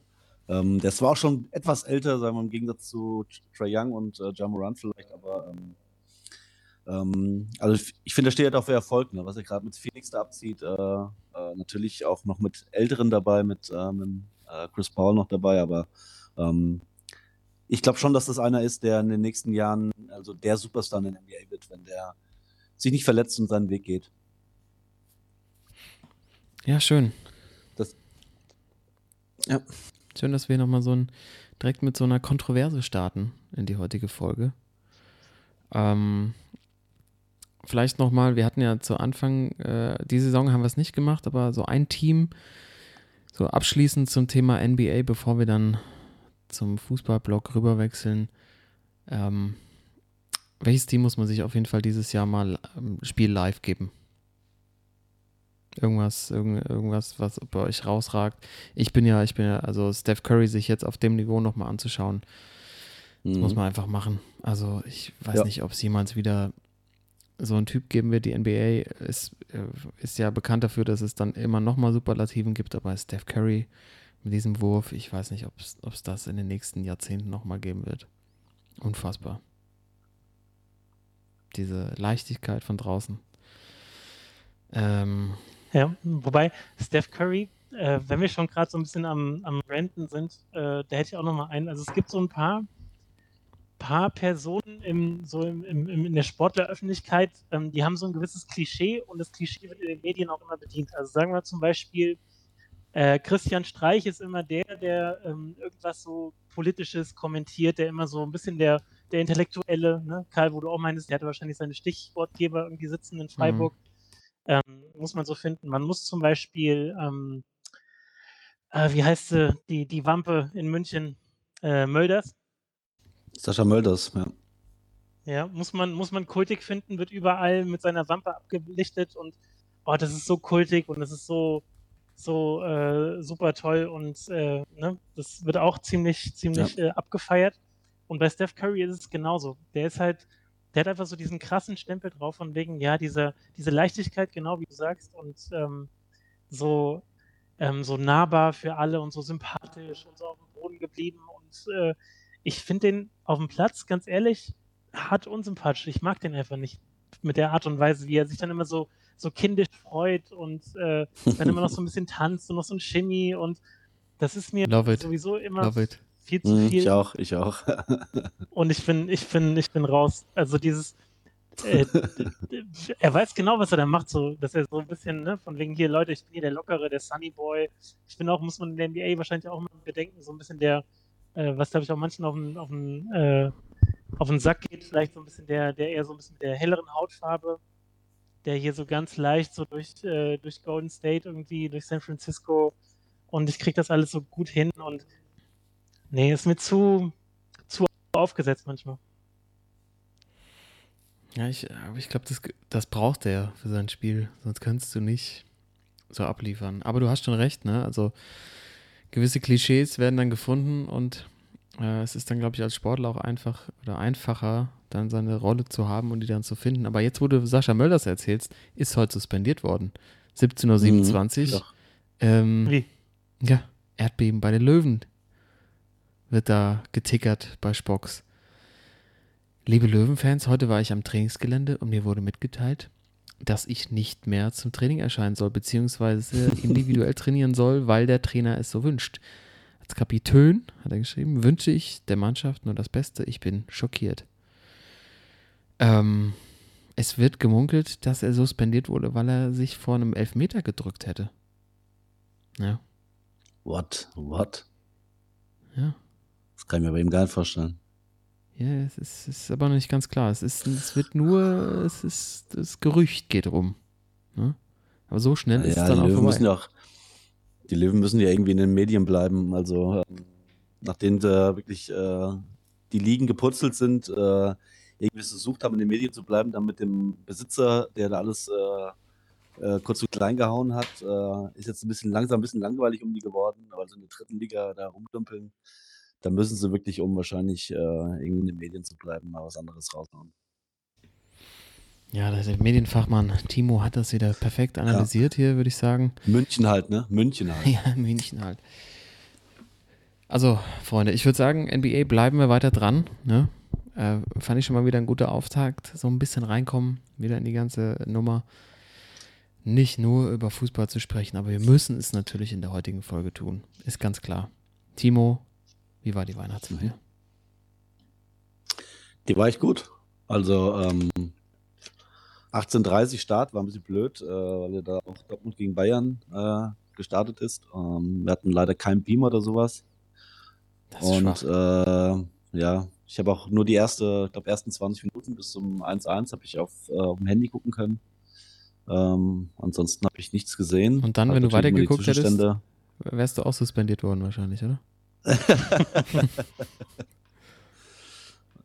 ähm, der ist zwar auch schon etwas älter, sagen wir im Gegensatz zu Trey Young und äh, Ja Morant vielleicht, aber ähm, ähm, also ich, ich finde, der steht halt auch für Erfolg, ne? was er gerade mit Phoenix da abzieht, äh, äh, natürlich auch noch mit Älteren dabei, mit, äh, mit äh, Chris Paul noch dabei, aber ähm, ich glaube schon, dass das einer ist, der in den nächsten Jahren, also der Superstar in der NBA wird, wenn der sich nicht verletzt und seinen Weg geht. Ja, schön. Das, ja. Schön, dass wir nochmal so ein, direkt mit so einer Kontroverse starten in die heutige Folge. Ähm, vielleicht nochmal, wir hatten ja zu Anfang, äh, die Saison haben wir es nicht gemacht, aber so ein Team, so abschließend zum Thema NBA, bevor wir dann zum Fußballblock rüberwechseln. Ähm, welches Team muss man sich auf jeden Fall dieses Jahr mal ähm, Spiel live geben? Irgendwas, irgend, irgendwas, was bei euch rausragt. Ich bin ja, ich bin ja, also Steph Curry sich jetzt auf dem Niveau nochmal anzuschauen, das muss man einfach machen. Also ich weiß Mhm. Ja. nicht, ob es jemals wieder so einen Typ geben wird. Die NBA ist, äh, ist ja bekannt dafür, dass es dann immer nochmal Superlativen gibt, aber Steph Curry mit diesem Wurf, ich weiß nicht, ob es das in den nächsten Jahrzehnten nochmal geben wird. Unfassbar. Diese Leichtigkeit von draußen. Ähm, Ja, wobei Steph Curry, äh, wenn wir schon gerade so ein bisschen am, am Renten sind, äh, da hätte ich auch noch mal einen. Also es gibt so ein paar, paar Personen im, so im, im- in der Sportleröffentlichkeit, ähm, die haben so ein gewisses Klischee und das Klischee wird in den Medien auch immer bedient. Also sagen wir zum Beispiel, äh, Christian Streich ist immer der, der ähm, irgendwas so Politisches kommentiert, der immer so ein bisschen der, der Intellektuelle, ne? Karl, wo du auch meinst, der hatte wahrscheinlich seine Stichwortgeber irgendwie sitzen in Freiburg. Ähm, muss man so finden. Man muss zum Beispiel, ähm, äh, wie heißt sie, die, die Wampe in München, äh, Mölders, Sascha Mölders, ja. ja, muss man, muss man kultig finden, wird überall mit seiner Wampe abgelichtet und oh, das ist so kultig und das ist so, so äh, super toll und äh, ne, das wird auch ziemlich, ziemlich äh, abgefeiert. Und bei Steph Curry ist es genauso. Der ist halt, der hat einfach so diesen krassen Stempel drauf von wegen, ja, diese, diese Leichtigkeit, genau wie du sagst, und ähm, so, ähm, so nahbar für alle und so sympathisch und so auf dem Boden geblieben. Und äh, ich finde den auf dem Platz, ganz ehrlich, hart unsympathisch. Ich mag den einfach nicht mit der Art und Weise, wie er sich dann immer so, so kindisch freut und äh, dann immer noch so ein bisschen tanzt und noch so ein Shimmy und das ist mir Love it. sowieso immer love it. viel zu Mhm, viel. ich auch, ich auch. Und ich bin, ich bin, ich bin raus. Also dieses, äh, er weiß genau, was er da macht, so, dass er so ein bisschen, ne, von wegen hier, Leute, ich bin hier der Lockere, der Sunny Boy. Ich bin auch, muss man in der NBA wahrscheinlich auch mal bedenken, so ein bisschen der, äh, was glaube ich auch manchen auf den, auf den, äh, auf den Sack geht, vielleicht so ein bisschen der, der eher so ein bisschen mit der helleren Hautfarbe, der hier so ganz leicht so durch, äh, durch Golden State irgendwie, durch San Francisco und ich krieg das alles so gut hin und nee, ist mir zu, zu aufgesetzt manchmal. Ja, ich, aber ich glaube, das, das braucht er für sein Spiel. Sonst könntest du nicht so abliefern. Aber du hast schon recht, ne? Also gewisse Klischees werden dann gefunden und äh, es ist dann, glaube ich, als Sportler auch einfach oder einfacher, dann seine Rolle zu haben und die dann zu finden. Aber jetzt, wo du Sascha Mölders erzählst, ist heute suspendiert worden. 17.27 Uhr. Doch. Ähm, Wie? ja, Erdbeben bei den Löwen wird da getickert bei Spocks. Liebe Löwenfans, heute war ich am Trainingsgelände und mir wurde mitgeteilt, dass ich nicht mehr zum Training erscheinen soll, beziehungsweise individuell trainieren soll, weil der Trainer es so wünscht. Als Kapitän, hat er geschrieben, wünsche ich der Mannschaft nur das Beste. Ich bin schockiert. Ähm, es wird gemunkelt, dass er suspendiert wurde, weil er sich vor einem Elfmeter gedrückt hätte. Ja, What? What? ja. Das kann ich mir bei ihm gar nicht vorstellen. Ja, es ist, ist aber noch nicht ganz klar. Es, ist, es wird nur, es ist, das Gerücht geht rum. Ne? Aber so schnell ist ja, es dann die auch Löwen vorbei. müssen ja auch, die Löwen müssen ja irgendwie in den Medien bleiben. Also ähm, nachdem da wirklich äh, die Ligen geputzelt sind, äh, irgendwie versucht haben, in den Medien zu bleiben, dann mit dem Besitzer, der da alles äh, äh, kurz und klein gehauen hat, äh, ist jetzt ein bisschen langsam, ein bisschen langweilig um die geworden, aber so in der dritten Liga da rumdümpeln, da müssen sie wirklich, um wahrscheinlich äh, irgendwie in den Medien zu bleiben, mal was anderes raushauen. Ja, der Medienfachmann Timo hat das wieder perfekt analysiert hier, würde ich sagen. München halt, ne? München halt. Ja, München halt. Also, Freunde, ich würde sagen, NBA bleiben wir weiter dran. Ne? Äh, fand ich schon mal wieder ein guter Auftakt. So ein bisschen reinkommen, wieder in die ganze Nummer. Nicht nur über Fußball zu sprechen, aber wir müssen es natürlich in der heutigen Folge tun. Ist ganz klar. Timo, wie war die Weihnachtsfeier? Die war echt gut. Also ähm, 18.30 Start war ein bisschen blöd, äh, weil ja da auch Dortmund gegen Bayern äh, gestartet ist. Ähm, wir hatten leider keinen Beamer oder sowas. Das ist Und äh, ja, ich habe auch nur die erste, ich glaube, ersten 20 Minuten bis zum 1-1 habe ich auf, äh, auf dem Handy gucken können. Ähm, ansonsten habe ich nichts gesehen. Und dann, Hab wenn du immer die weitergeguckt hättest? Wärst du auch suspendiert worden wahrscheinlich, oder?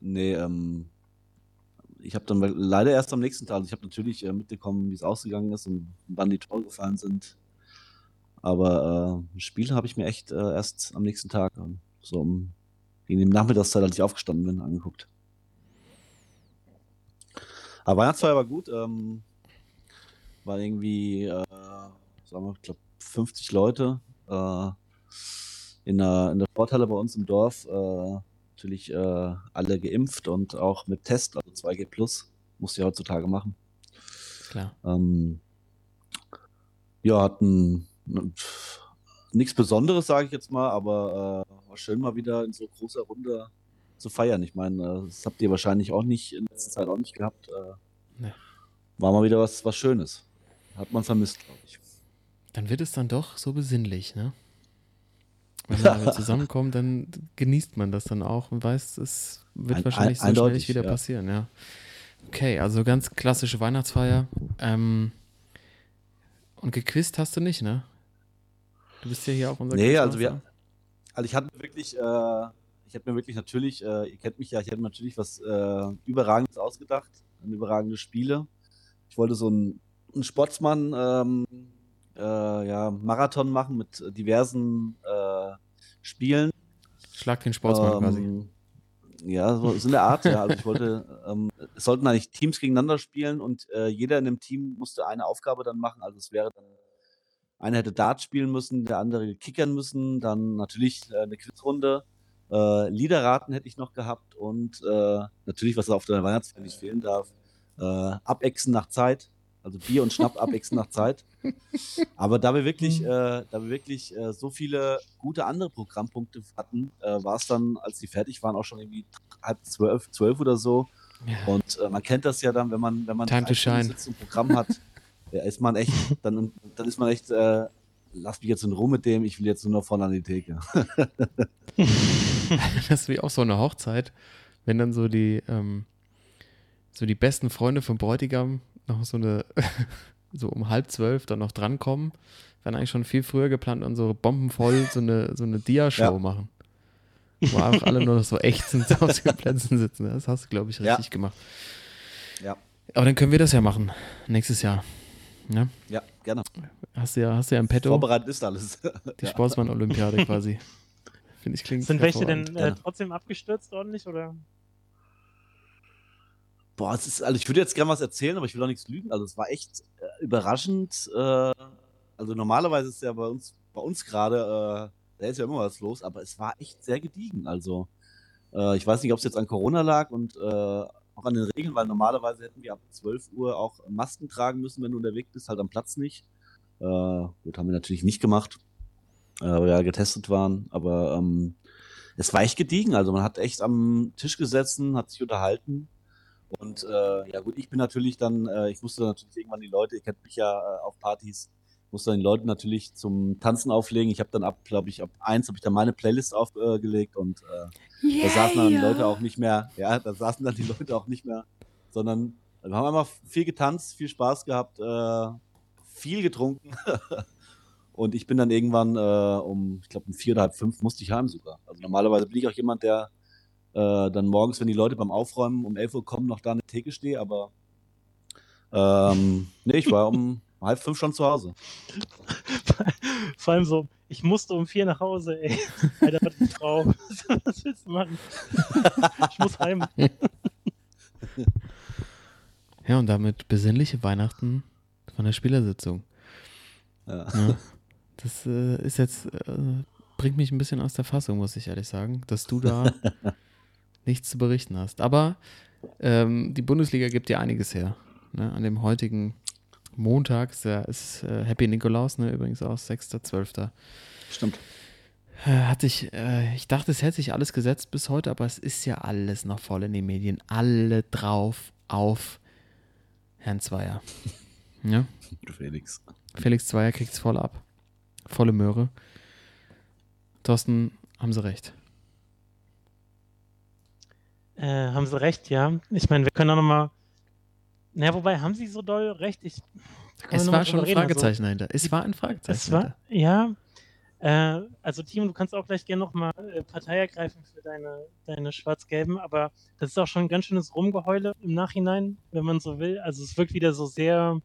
Nee, ähm, ich habe dann leider erst am nächsten Tag, also ich habe natürlich äh, mitbekommen, wie es ausgegangen ist und wann die Tore gefallen sind. Aber äh, Spiel habe ich mir echt äh, erst am nächsten Tag, ähm, so um, gegen die Nachmittagszeit, als ich aufgestanden bin, angeguckt. Aber Weihnachtsfeier war gut. Ähm, war irgendwie, äh, sagen wir, ich glaube, 50 Leute äh, in, der, in der Sporthalle bei uns im Dorf. Äh, natürlich äh, alle geimpft und auch mit Test, also 2G Plus, musst du ja heutzutage machen. Klar. Ähm, ja, hatten nichts Besonderes, sage ich jetzt mal, aber äh, war schön mal wieder in so großer Runde zu feiern. Ich meine, äh, das habt ihr wahrscheinlich auch nicht in letzter Zeit auch nicht gehabt. Äh, Nee. War mal wieder was, was Schönes. Hat man vermisst, glaube ich. Dann wird es dann doch so besinnlich, ne? Wenn man zusammenkommt, dann genießt man das dann auch und weiß, es wird Ein- wahrscheinlich so ein- schnell eindeutig, nicht wieder ja. passieren, ja. Okay, also ganz klassische Weihnachtsfeier. Ähm, und gequizt hast du nicht, ne? Du bist ja hier auch unser Nee, also Quizmaster. Also ich hatte wirklich, äh, ich habe mir wirklich natürlich, äh, ihr kennt mich ja, ich hätte mir natürlich was äh, Überragendes ausgedacht, überragende Spiele. Ich wollte so einen, einen Sportsmann ähm, äh, ja, Marathon machen mit diversen äh, Spielen. Schlag den Sportsmann quasi. Ähm, Ja, so, so in der Art, ja. Also ich wollte, ähm, es sollten eigentlich Teams gegeneinander spielen und äh, jeder in dem Team musste eine Aufgabe dann machen. Also es wäre dann, einer hätte Dart spielen müssen, der andere kickern müssen, dann natürlich äh, eine Quizrunde. Äh, Liederraten hätte ich noch gehabt und äh, natürlich, was auf der Weihnachtsfeier nicht fehlen darf, äh, Abexen nach Zeit. Also Bier und Schnapp abexen nach Zeit. Aber da wir wirklich, äh, da wir wirklich äh, so viele gute andere Programmpunkte hatten, äh, war es dann, als die fertig waren, auch schon irgendwie halb zwölf, zwölf oder so. Ja. Und äh, man kennt das ja dann, wenn man, wenn man Time to shine. Programm hat, ja, ist man echt, dann, dann ist man echt, äh, lass mich jetzt in Ruhe mit dem, ich will jetzt nur noch vorne an die Theke. Das ist wie auch so eine Hochzeit, wenn dann so die, ähm, so die besten Freunde vom Bräutigam noch so eine, so um halb zwölf dann noch drankommen, werden eigentlich schon viel früher geplant und so bombenvoll so eine, so eine Dia-Show Ja. machen. Wo einfach alle nur noch so ächzend auf den Plätzen sitzen. Das hast du, glaube ich, Ja. richtig gemacht. Ja, Aber dann können wir das ja machen. Nächstes Jahr. Ja? ja, gerne. Hast du ja, hast du ja im Petto Vorbereitet ist alles. die Ja. Sportsmann-Olympiade quasi. Finde ich klingt Sind welche denn äh, trotzdem abgestürzt ordentlich oder? Boah, es ist, also ich würde jetzt gerne was erzählen, aber ich will auch nichts lügen. Also es war echt äh, überraschend. Äh, also normalerweise ist ja bei uns, bei uns gerade, äh, da ist ja immer was los, aber es war echt sehr gediegen. Also äh, ich weiß nicht, ob es jetzt an Corona lag und äh, auch an den Regeln, weil normalerweise hätten wir ab 12 Uhr auch Masken tragen müssen, wenn du unterwegs bist, halt am Platz nicht. Äh, gut, haben wir natürlich nicht gemacht, äh, weil wir ja getestet waren, aber ähm, es war echt gediegen. Also man hat echt am Tisch gesessen, hat sich unterhalten. Und äh, ja gut, ich bin natürlich dann, äh, ich musste natürlich irgendwann die Leute, ihr kennt mich ja äh, auf Partys, musste dann die Leute natürlich zum Tanzen auflegen. Ich habe dann ab, glaube ich, ab eins habe ich dann meine Playlist aufgelegt und äh, da saßen dann die Leute auch nicht mehr, ja, da saßen dann die Leute auch nicht mehr, sondern wir haben einfach viel getanzt, viel Spaß gehabt, äh, viel getrunken. Und ich bin dann irgendwann äh, um, ich glaube um vier oder halb fünf musste ich heim sogar. Also normalerweise bin ich auch jemand, der äh, dann morgens, wenn die Leute beim Aufräumen um 11 Uhr kommen, noch da eine Theke stehe, aber ähm, nee, ich war um halb fünf schon zu Hause. Vor allem so, ich musste um vier nach Hause, ey. Alter, was eine Frau. Was willst du machen? Ich muss heim. Ja, und damit besinnliche Weihnachten von der Spielersitzung. Ja. Ja. Das äh, ist jetzt, äh, bringt mich ein bisschen aus der Fassung, muss ich ehrlich sagen, dass du da nichts zu berichten hast. Aber ähm, die Bundesliga gibt ja einiges her. Ne? An dem heutigen Montag ist, ja, ist äh, Happy Nikolaus, ne? übrigens auch 6.12. Stimmt. Äh, hatte ich, äh, ich dachte, es hätte sich alles gesetzt bis heute, aber es ist ja alles noch voll in den Medien. Alle drauf auf Herrn Zweier. ja? Felix. Felix Zweier kriegt es voll ab. Volle Möhre. Thorsten, haben sie recht. Äh, haben sie recht, ja. Ich meine, wir können auch nochmal. Naja, wobei, haben sie so doll recht? Ich, Es war schon ein reden. Also, Fragezeichen dahinter. Es war ein Fragezeichen Es war, ja. Äh, also, Timo, du kannst auch gleich gerne nochmal äh, Partei ergreifen für deine, deine Schwarz-Gelben, aber das ist auch schon ein ganz schönes Rumgeheule im Nachhinein, wenn man so will. Also, es wirkt wieder so sehr.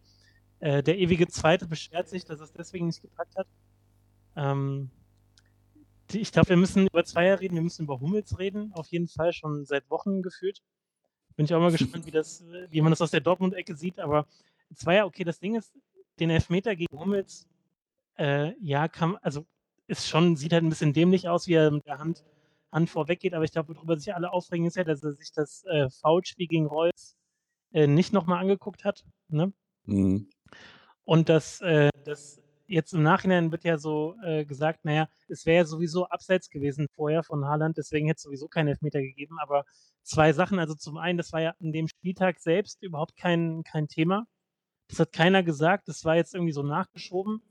Äh, der ewige Zweite beschwert sich, dass es deswegen nicht gepackt hat. Ähm, ich glaube, wir müssen über Zweier reden, wir müssen über Hummels reden, auf jeden Fall schon seit Wochen gefühlt. Bin ich auch mal gespannt, wie, das, wie man das aus der Dortmund-Ecke sieht, aber Zweier, okay, das Ding ist, den Elfmeter gegen Hummels, äh, ja, kann, also ist schon, sieht halt ein bisschen dämlich aus, wie er mit der Hand, Hand vorweg geht, aber ich glaube, worüber sich alle aufregen, ist ja, dass er sich das äh, Foulspiel gegen Reus äh, nicht nochmal angeguckt hat. Ne? Mhm. Und das, äh, das jetzt im Nachhinein wird ja so äh, gesagt, naja, es wäre ja sowieso abseits gewesen vorher von Haaland, deswegen hätte es sowieso keinen Elfmeter gegeben. Aber zwei Sachen, also zum einen, das war ja an dem Spieltag selbst überhaupt kein, kein Thema. Das hat keiner gesagt, das war jetzt irgendwie so nachgeschoben.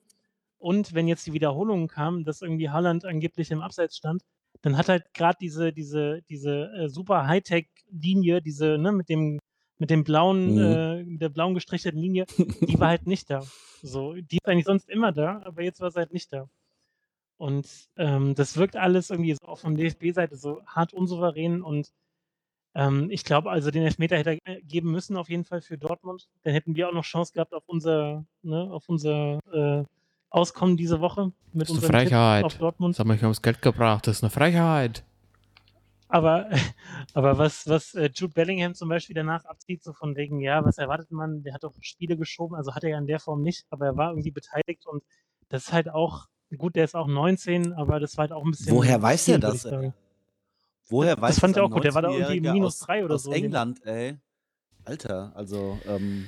Und wenn jetzt die Wiederholungen kamen, dass irgendwie Haaland angeblich im Abseits stand, dann hat halt gerade diese, diese, diese äh, super Hightech-Linie, diese, ne, mit dem, mit dem blauen, Mhm. äh, mit der blauen gestrichelten Linie, die war halt nicht da. So, die ist eigentlich sonst immer da, aber jetzt war sie halt nicht da. Und ähm, das wirkt alles irgendwie so auch von DFB-Seite so hart unsouverän und ähm, ich glaube, also den Elfmeter hätte er geben müssen auf jeden Fall für Dortmund. Dann hätten wir auch noch Chance gehabt auf unser, ne, auf unser äh, Auskommen diese Woche mit Das unserem Tipp Frechheit. auf Dortmund. Sag mal, ich habe das Geld gebracht. Das ist eine Frechheit. Aber, aber was, was äh, Jude Bellingham zum Beispiel danach abzieht, so von wegen, ja, was erwartet man? Der hat doch Spiele geschoben, also hat er ja in der Form nicht, aber er war irgendwie beteiligt und das ist halt auch, gut, der ist auch 19, aber das war halt auch ein bisschen. Woher weiß würd das. Woher weiß Das fand ich auch gut, der war da irgendwie 19-Jähriger minus aus- drei oder aus so England, ey. Alter, also, ähm,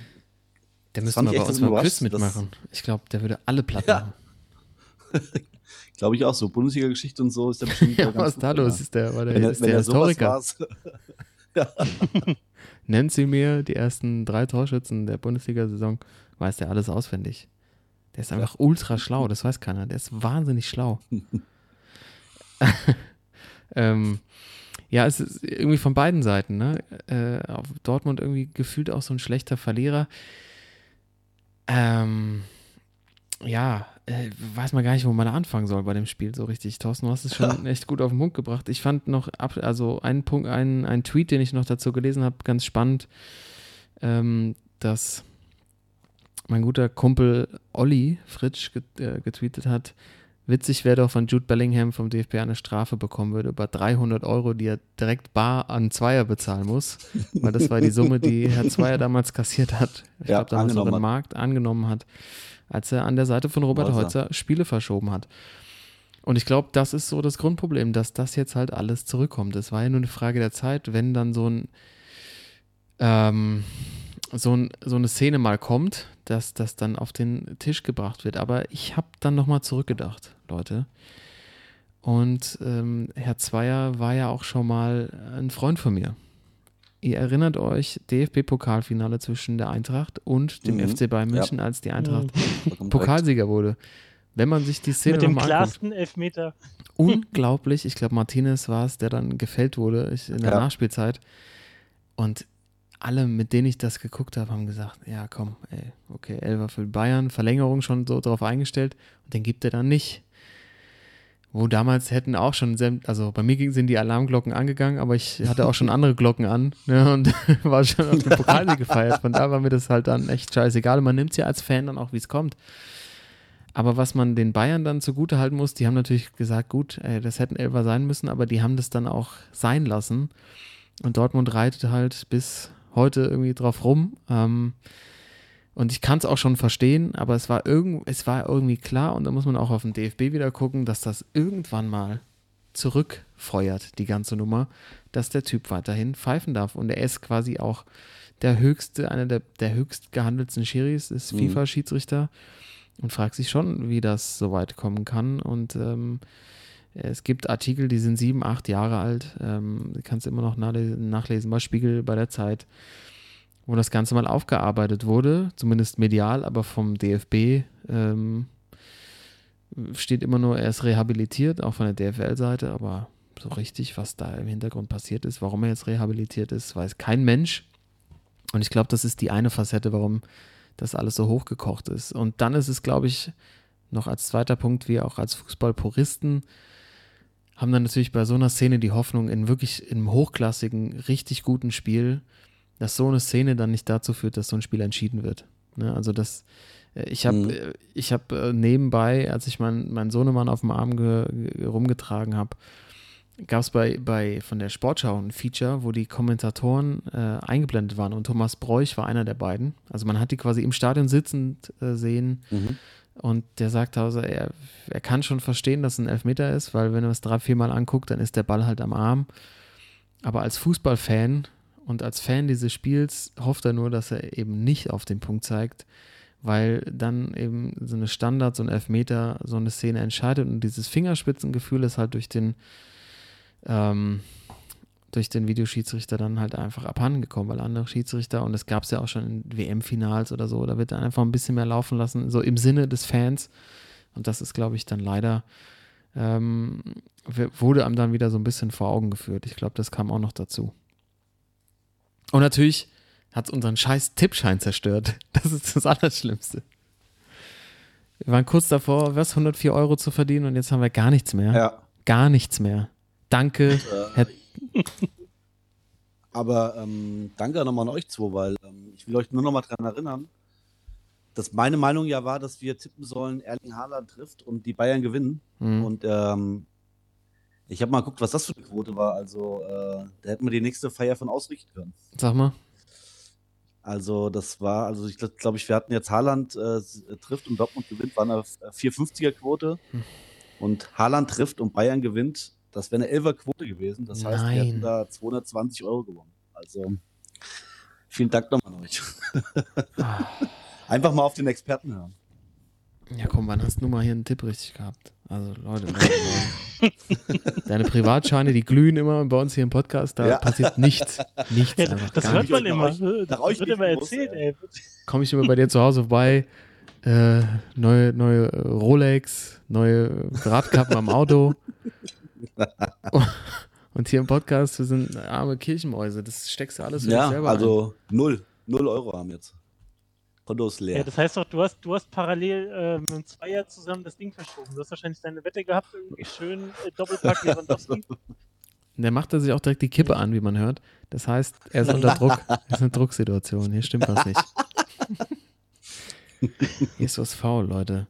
Der müsste mal bei uns Quiz mitmachen. Ich glaube, der würde alle platt Ja. glaube ich auch so, Bundesliga-Geschichte und so ist der bestimmt Ja, was da los? ja. Ist der, war der, Wenn ist wenn der er sowas Historiker. war's. Nennt sie mir die ersten drei Torschützen der Bundesliga-Saison, weiß der alles auswendig. Der ist einfach ultra schlau, das weiß keiner. Der ist wahnsinnig schlau. ähm, ja, es ist irgendwie von beiden Seiten, ne? Äh, auf Dortmund irgendwie gefühlt auch so ein schlechter Verlierer. Ähm, ja, äh, weiß man gar nicht, wo man anfangen soll bei dem Spiel so richtig. Thorsten, du hast es schon echt gut auf den Punkt gebracht. Ich fand noch, ab, also einen Punkt, einen, einen Tweet, den ich noch dazu gelesen habe, ganz spannend. ähm, dass mein guter Kumpel Olli Fritsch get, äh, getweetet hat, witzig wäre doch, wenn Jude Bellingham vom DFB eine Strafe bekommen würde über 300 Euro, die er direkt bar an Zweier bezahlen muss, weil das war die Summe, die Herr Zweier damals kassiert hat. Ich Ja, glaube, damals noch hat. Markt angenommen hat, als er an der Seite von Robert. Heutzer Spiele verschoben hat. Und ich glaube, das ist so das Grundproblem, dass das jetzt halt alles zurückkommt. Es war ja nur eine Frage der Zeit, wenn dann so ein ähm, so, ein, so eine Szene mal kommt, dass das dann auf den Tisch gebracht wird. Aber ich habe dann nochmal zurückgedacht, Leute. Und ähm, Herr Zweier war ja auch schon mal ein Freund von mir. Ihr erinnert euch, DFB-Pokalfinale zwischen der Eintracht und dem Mhm. FC Bayern München, als die Eintracht korrekt. Pokalsieger wurde. Wenn man sich die Szene Mit dem klarsten Elfmeter. unglaublich. Ich glaube, Martinez war es, der dann gefällt wurde ich, in der Ja. Nachspielzeit. Und alle, mit denen ich das geguckt habe, haben gesagt, ja komm, ey, okay, Elfer für Bayern, Verlängerung schon so drauf eingestellt und den gibt er dann nicht. Wo damals hätten auch schon, also bei mir sind die Alarmglocken angegangen, aber ich hatte auch schon andere Glocken an ne, und war schon auf dem Pokalsieg gefeiert. Von da war mir das halt dann echt scheißegal. Man nimmt es ja als Fan dann auch, wie es kommt. Aber was man den Bayern dann zugute halten muss, die haben natürlich gesagt, gut, ey, das hätten Elfer sein müssen, aber die haben das dann auch sein lassen. Und Dortmund reitet halt bis heute irgendwie drauf rum. Ähm, und ich kann es auch schon verstehen, aber es war, irgend, es war irgendwie klar, und da muss man auch auf den DFB wieder gucken, dass das irgendwann mal zurückfeuert, die ganze Nummer, dass der Typ weiterhin pfeifen darf. Und er ist quasi auch der höchste, einer der, der höchst gehandelten Schiris, ist Mhm. FIFA-Schiedsrichter und fragt sich schon, wie das so weit kommen kann. Und ähm, es gibt Artikel, die sind sieben, acht Jahre alt. Ähm, kannst du immer noch nachlesen, nachlesen bei Spiegel, bei der Zeit, wo das Ganze mal aufgearbeitet wurde, zumindest medial, aber vom DFB ähm, steht immer nur, er ist rehabilitiert, auch von der DFL-Seite, aber so richtig, was da im Hintergrund passiert ist, warum er jetzt rehabilitiert ist, weiß kein Mensch. Und ich glaube, das ist die eine Facette, warum das alles so hochgekocht ist. Und dann ist es, glaube ich, noch als zweiter Punkt, wir auch als Fußballpuristen haben dann natürlich bei so einer Szene die Hoffnung in wirklich im hochklassigen, richtig guten Spiel, dass so eine Szene dann nicht dazu führt, dass so ein Spiel entschieden wird. Ne? Also das, äh, ich habe Mhm. äh, ich hab äh, nebenbei, als ich meinen mein Sohnemann auf dem Arm ge, ge, rumgetragen habe, gab es bei, bei von der Sportschau ein Feature, wo die Kommentatoren äh, eingeblendet waren und Thomas Bräuch war einer der beiden. Also man hat die quasi im Stadion sitzend äh, sehen Mhm. und der sagt also, er, er kann schon verstehen, dass es ein Elfmeter ist, weil wenn er es drei, viermal anguckt, dann ist der Ball halt am Arm. Aber als Fußballfan und als Fan dieses Spiels hofft er nur, dass er eben nicht auf den Punkt zeigt, weil dann eben so eine Standard, so ein Elfmeter, so eine Szene entscheidet und dieses Fingerspitzengefühl ist halt durch den ähm, durch den Videoschiedsrichter dann halt einfach abhanden gekommen, weil andere Schiedsrichter, und das gab es ja auch schon in WM-Finals oder so, da wird dann einfach ein bisschen mehr laufen lassen, so im Sinne des Fans. Und das ist, glaube ich, dann leider, ähm, wurde einem dann wieder so ein bisschen vor Augen geführt. Ich glaube, das kam auch noch dazu. Und natürlich hat es unseren scheiß Tippschein zerstört. Das ist das Allerschlimmste. Wir waren kurz davor, was, 104 Euro zu verdienen und jetzt haben wir gar nichts mehr. Ja. Gar nichts mehr. Danke. Äh, Herr- aber ähm, danke nochmal an euch zwei, weil ähm, ich will euch nur nochmal dran erinnern, dass meine Meinung ja war, dass wir tippen sollen, Erling Haaland trifft und die Bayern gewinnen. Hm. Und ähm, ich habe mal geguckt, was das für eine Quote war. Also äh, da hätten wir die nächste Feier von ausrichten können. Sag mal. Also das war, also ich glaube, glaub ich, wir hatten jetzt Haaland äh, äh, trifft und Dortmund gewinnt, war eine 450er Quote. Hm. Und Haaland trifft und Bayern gewinnt, das wäre eine 11er Quote gewesen. Das heißt, wir hätten da 220 Euro gewonnen. Also vielen Dank nochmal an euch. Ah. Einfach mal auf den Experten hören. Ja, komm, wann hast du mal hier einen Tipp richtig gehabt? Also, Leute, deine Privatscheine, die glühen immer bei uns hier im Podcast, da Ja. passiert nichts. Nichts Ja, das hört man Nach immer. euch- Das nach euch wird immer erzählt, ey. Komme ich immer bei dir zu Hause vorbei. Äh, neue, neue äh, Rolex, neue Radkappen am Auto. Und hier im Podcast, wir sind arme Kirchenmäuse. Das steckst du alles für dich Ja, selber also null. Null Euro haben jetzt. Konto ist leer. Ja, das heißt doch, du hast, du hast parallel äh, mit dem Zweier zusammen das Ding verschoben. Du hast wahrscheinlich deine Wette gehabt, irgendwie schön äh, Doppelpack Lewandowski. Und der macht er sich auch direkt die Kippe an, wie man hört. Das heißt, er ist unter Druck. Das ist eine Drucksituation. Hier stimmt was nicht. Hier ist was faul, Leute.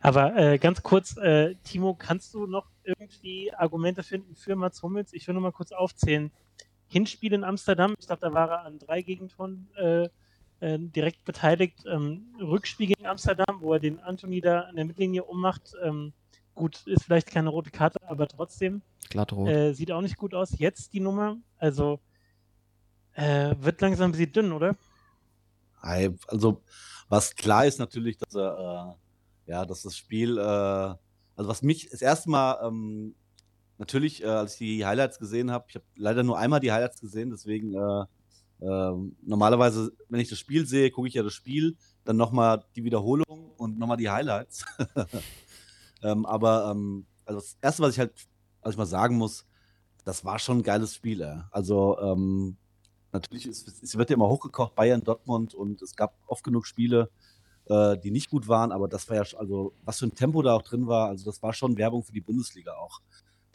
Aber äh, ganz kurz, äh, Timo, kannst du noch irgendwie Argumente finden für Mats Hummels? Ich will nur mal kurz aufzählen. Hinspiel in Amsterdam, ich glaube, da war er an drei Gegentoren äh, äh, direkt beteiligt. Ähm, Rückspiel gegen Amsterdam, wo er den Anthony da an der Mittellinie ummacht. Ähm, gut, ist vielleicht keine rote Karte, aber trotzdem. Glattrot. Äh, sieht auch nicht gut aus. Jetzt die Nummer, also äh, wird langsam ein bisschen dünn, oder? Also, was klar ist natürlich, dass er, äh, ja, dass das Spiel, äh, also was mich das erste Mal, ähm, natürlich, äh, als ich die Highlights gesehen habe, ich habe leider nur einmal die Highlights gesehen, deswegen äh, ähm, normalerweise, wenn ich das Spiel sehe, gucke ich ja das Spiel, dann nochmal die Wiederholung und nochmal die Highlights. ähm, aber ähm, also das Erste, was ich halt, was ich mal sagen muss, das war schon ein geiles Spiel. Ey. Also ähm, natürlich, ist, es wird ja immer hochgekocht, Bayern, Dortmund und es gab oft genug Spiele, äh, die nicht gut waren, aber das war ja, also was für ein Tempo da auch drin war, also das war schon Werbung für die Bundesliga auch,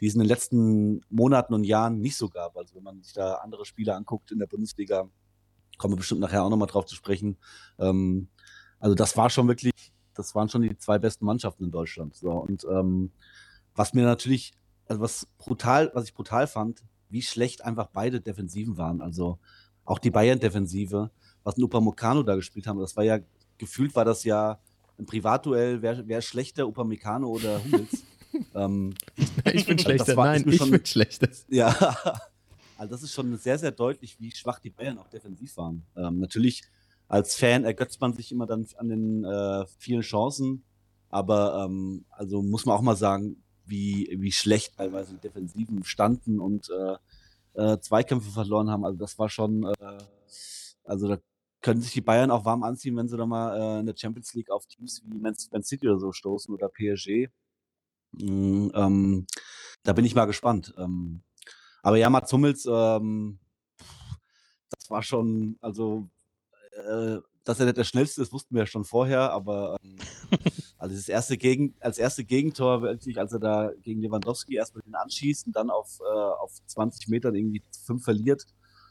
die es in den letzten Monaten und Jahren nicht so gab. Also wenn man sich da andere Spiele anguckt in der Bundesliga, kommen wir bestimmt nachher auch nochmal drauf zu sprechen. Ähm, also das war schon wirklich, das waren schon die zwei besten Mannschaften in Deutschland. So, und ähm, was mir natürlich, also was brutal, was ich brutal fand, wie schlecht einfach beide Defensiven waren. Also auch die Bayern-Defensive, was ein Upamecano da gespielt haben, das war ja, gefühlt war das ja ein Privatduell, wer, wer schlechter, Upamecano oder Hummels? ähm, ich bin schlechter. war- Nein, ich schon- bin schlechter. ja, also das ist schon sehr, sehr deutlich, wie schwach die Bayern auch defensiv waren. Ähm, natürlich als Fan ergötzt man sich immer dann an den äh, vielen Chancen, aber ähm, also muss man auch mal sagen, wie, wie schlecht teilweise die Defensiven standen und äh, äh, Zweikämpfe verloren haben. Also das war schon, äh, also da können sich die Bayern auch warm anziehen, wenn sie da mal äh, in der Champions League auf Teams wie Man, Man City oder so stoßen oder PSG. Mm, ähm, da bin ich mal gespannt. Ähm, aber ja, Mats Hummels, ähm, das war schon, also, äh, dass er nicht der Schnellste ist, wussten wir ja schon vorher, aber ähm, also das erste Gegen, als erste Gegentor, wirklich, als er da gegen Lewandowski erstmal den anschießt und dann auf, äh, auf 20 Metern irgendwie fünf verliert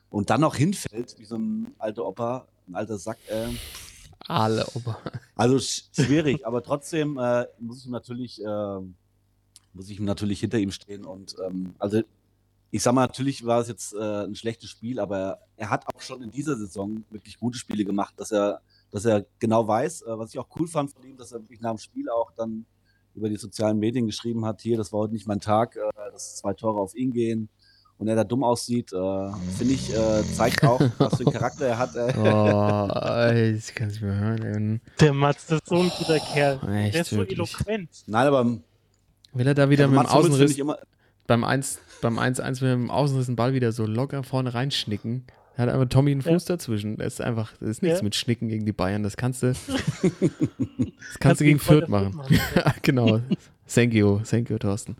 und dann noch hinfällt, wie so ein alter Opa, ein alter Sack. Äh, Alle Ober. also sch schwierig, aber trotzdem äh, muss ich natürlich, äh, muss ich natürlich hinter ihm stehen und ähm, also ich sag mal, natürlich war es jetzt äh, ein schlechtes Spiel, aber er hat auch schon in dieser Saison wirklich gute Spiele gemacht, dass er, dass er genau weiß, äh, was ich auch cool fand von ihm, dass er wirklich nach dem Spiel auch dann über die sozialen Medien geschrieben hat, hier, das war heute nicht mein Tag, äh, dass zwei Tore auf ihn gehen und er da dumm aussieht, äh, finde ich, äh, zeigt auch, was für einen Charakter er hat. Äh. Oh, ich kann es nicht mehr hören. Der Mats, das ist so ein guter Kerl. Echt, der ist so wirklich. eloquent. Nein, aber Will er da wieder also mit dem Außenriss ich immer, beim 1 beim 1-1 mit dem Außenriss den Ball wieder so locker vorne reinschnicken. Da hat einfach Tommy einen Fuß dazwischen. Das ist einfach, das ist nichts Ja. mit Schnicken gegen die Bayern. Das kannst du, das kannst, Kannst du gegen Fürth machen. Machen, genau. Thank you, thank you, Thorsten.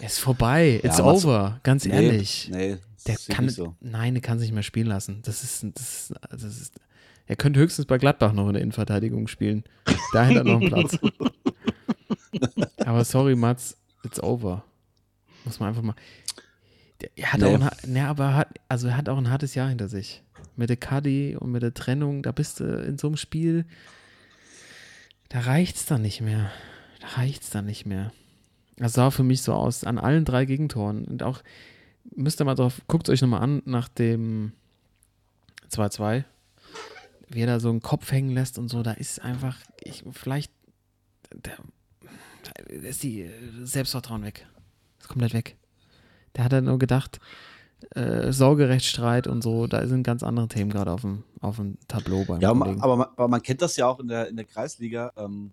Es ist vorbei, it's Ja, over, ganz Nee, ehrlich. Nee, Der kann, so. nein, der kann sich nicht mehr spielen lassen. Das ist, das ist, das ist, er könnte höchstens bei Gladbach noch in der Innenverteidigung spielen. Da hätte er noch einen Platz. Aber sorry, Mats, it's over. Muss man einfach mal. Der, er hat Nee. auch ein, ne, aber er hat, also er hat auch ein hartes Jahr hinter sich. Mit der Kadi und mit der Trennung, da bist du in so einem Spiel, da reicht's dann nicht mehr. Da reicht's dann nicht mehr. Das sah für mich so aus, an allen drei Gegentoren. Und auch, müsst ihr mal drauf, guckt euch nochmal an, nach dem 2-2, wie er da so einen Kopf hängen lässt und so, da ist einfach, ich, vielleicht, da ist die äh, Selbstvertrauen weg. Ist komplett weg. Der hat dann nur gedacht, äh, Sorgerechtsstreit und so, da sind ganz andere Themen gerade auf dem, auf dem Tableau beim Ja, Kollegen. aber, man- aber man kennt das ja auch in der, in der Kreisliga. Ähm,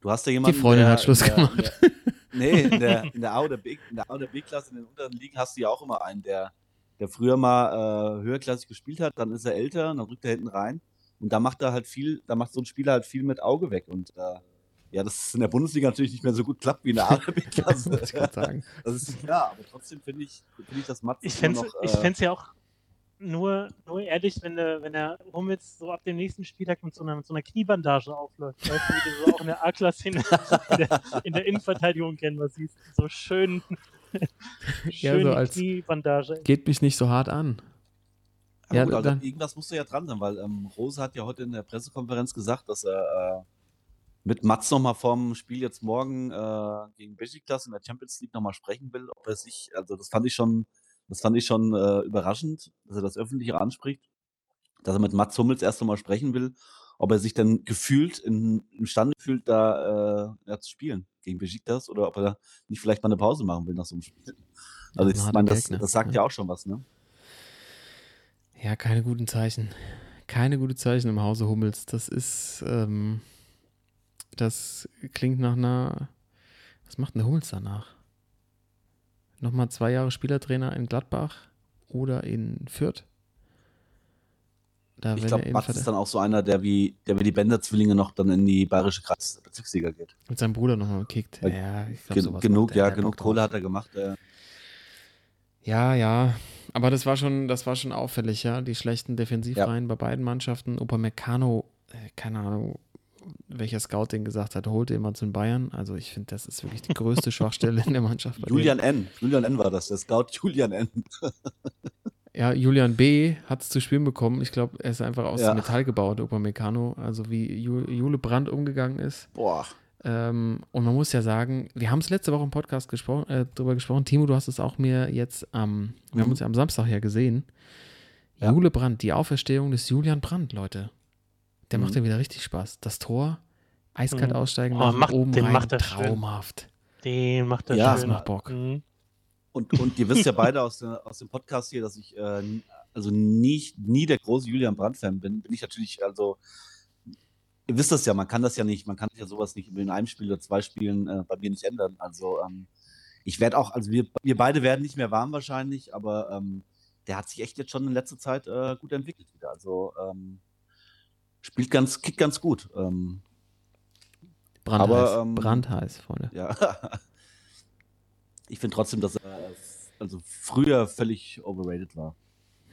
du hast ja jemanden. Freundin der hat Schluss der, gemacht. Der, nee, in der, in der A oder B, in der A oder B-Klasse, in den unteren Ligen hast du ja auch immer einen, der, der früher mal äh, höherklassig gespielt hat, dann ist er älter, dann rückt er hinten rein. Und da macht er halt viel, da macht so ein Spieler halt viel mit Auge weg. Und äh, ja, das ist in der Bundesliga natürlich nicht mehr so gut klappt wie in der A oder B-Klasse. Wollte ich gerade sagen. Das ist klar, aber trotzdem finde ich, finde ich das Mats Ich fände es Äh, ja auch nur, nur ehrlich, wenn der, wenn der Hummels so ab dem nächsten Spieltag mit so einer, mit so einer Kniebandage aufläuft. Weißt du, wie du so auch in der A-Klasse in, in, der- in der Innenverteidigung kennen, was siehst. So schön Ja, Schön so die als- Kniebandage. Geht mich nicht so hart an. Aber Ja, gut, also dann- irgendwas musste ja dran sein, weil ähm, Rose hat ja heute in der Pressekonferenz gesagt, dass er äh, mit Mats nochmal vorm Spiel jetzt morgen äh, gegen Besiktas in der Champions League nochmal sprechen will, ob er sich, also das fand ich schon, das fand ich schon äh, überraschend, dass er das öffentlich anspricht, dass er mit Mats Hummels erst nochmal sprechen will, ob er sich dann gefühlt, in, imstande fühlt, da äh, ja, zu spielen gegen Besiktas oder ob er nicht vielleicht mal eine Pause machen will nach so einem Spiel. Also ich meine, das, Gegner, das sagt ja. ja auch schon was, ne? Ja, keine guten Zeichen. Keine guten Zeichen im Hause Hummels. Das ist, ähm, das klingt nach einer, was macht denn Hummels danach? Nochmal zwei Jahre Spielertrainer in Gladbach oder in Fürth? Da Ich glaube, Innenverte- ist dann auch so einer, der wie, der wie die Bender-Zwillinge noch dann in die bayerische Kreisbezirksliga geht. mit seinem Bruder nochmal gekickt. Ja, Ja, ich glaube, Gen sowas genug, ja, Der genug Kohle hat er gemacht. Äh, Ja, ja. Aber das war schon, das war schon auffällig, ja. Die schlechten Defensivreihen bei beiden Mannschaften. Upamecano, äh, keine Ahnung, welcher Scout den gesagt hat, holt den mal zu den Bayern. Also ich finde, das ist wirklich die größte Schwachstelle in der Mannschaft. bei Julian N. Julian N. war das, der Scout Julian N. Ja, Julian B. hat es zu spielen bekommen. Ich glaube, er ist einfach aus Ja. Metall gebaut, Upamecano. Also wie Ju Jule Brandt umgegangen ist. Boah. Ähm, und man muss ja sagen, wir haben es letzte Woche im Podcast gespro äh, drüber gesprochen. Timo, du hast es auch mir jetzt am, wir haben Mhm. uns ja am Samstag ja gesehen. Ja. Jule Brandt, die Auferstehung des Julian Brandt, Leute. Der macht Mhm. ja wieder richtig Spaß. Das Tor, eiskalt Mhm. aussteigen, Oh, macht- oben den rein, macht er schön. traumhaft. Den macht er Ja, Das schön. macht Bock. Mhm. Und, und ihr wisst ja beide aus, der, aus dem Podcast hier, dass ich äh, also nie, nie der große Julian Brandt-Fan bin. Bin ich natürlich, also, ihr wisst das ja, man kann das ja nicht, man kann ja sowas nicht in einem Spiel oder zwei Spielen äh, bei mir nicht ändern. Also, ähm, ich werde auch, also wir, wir beide werden nicht mehr warm wahrscheinlich, aber ähm, der hat sich echt jetzt schon in letzter Zeit äh, gut entwickelt wieder. Also, ähm, spielt ganz, kickt ganz gut. Ähm, Brandheiß, Aber, ähm, Brandheiß, Freunde. ja. ich finde trotzdem, dass er also früher völlig overrated war.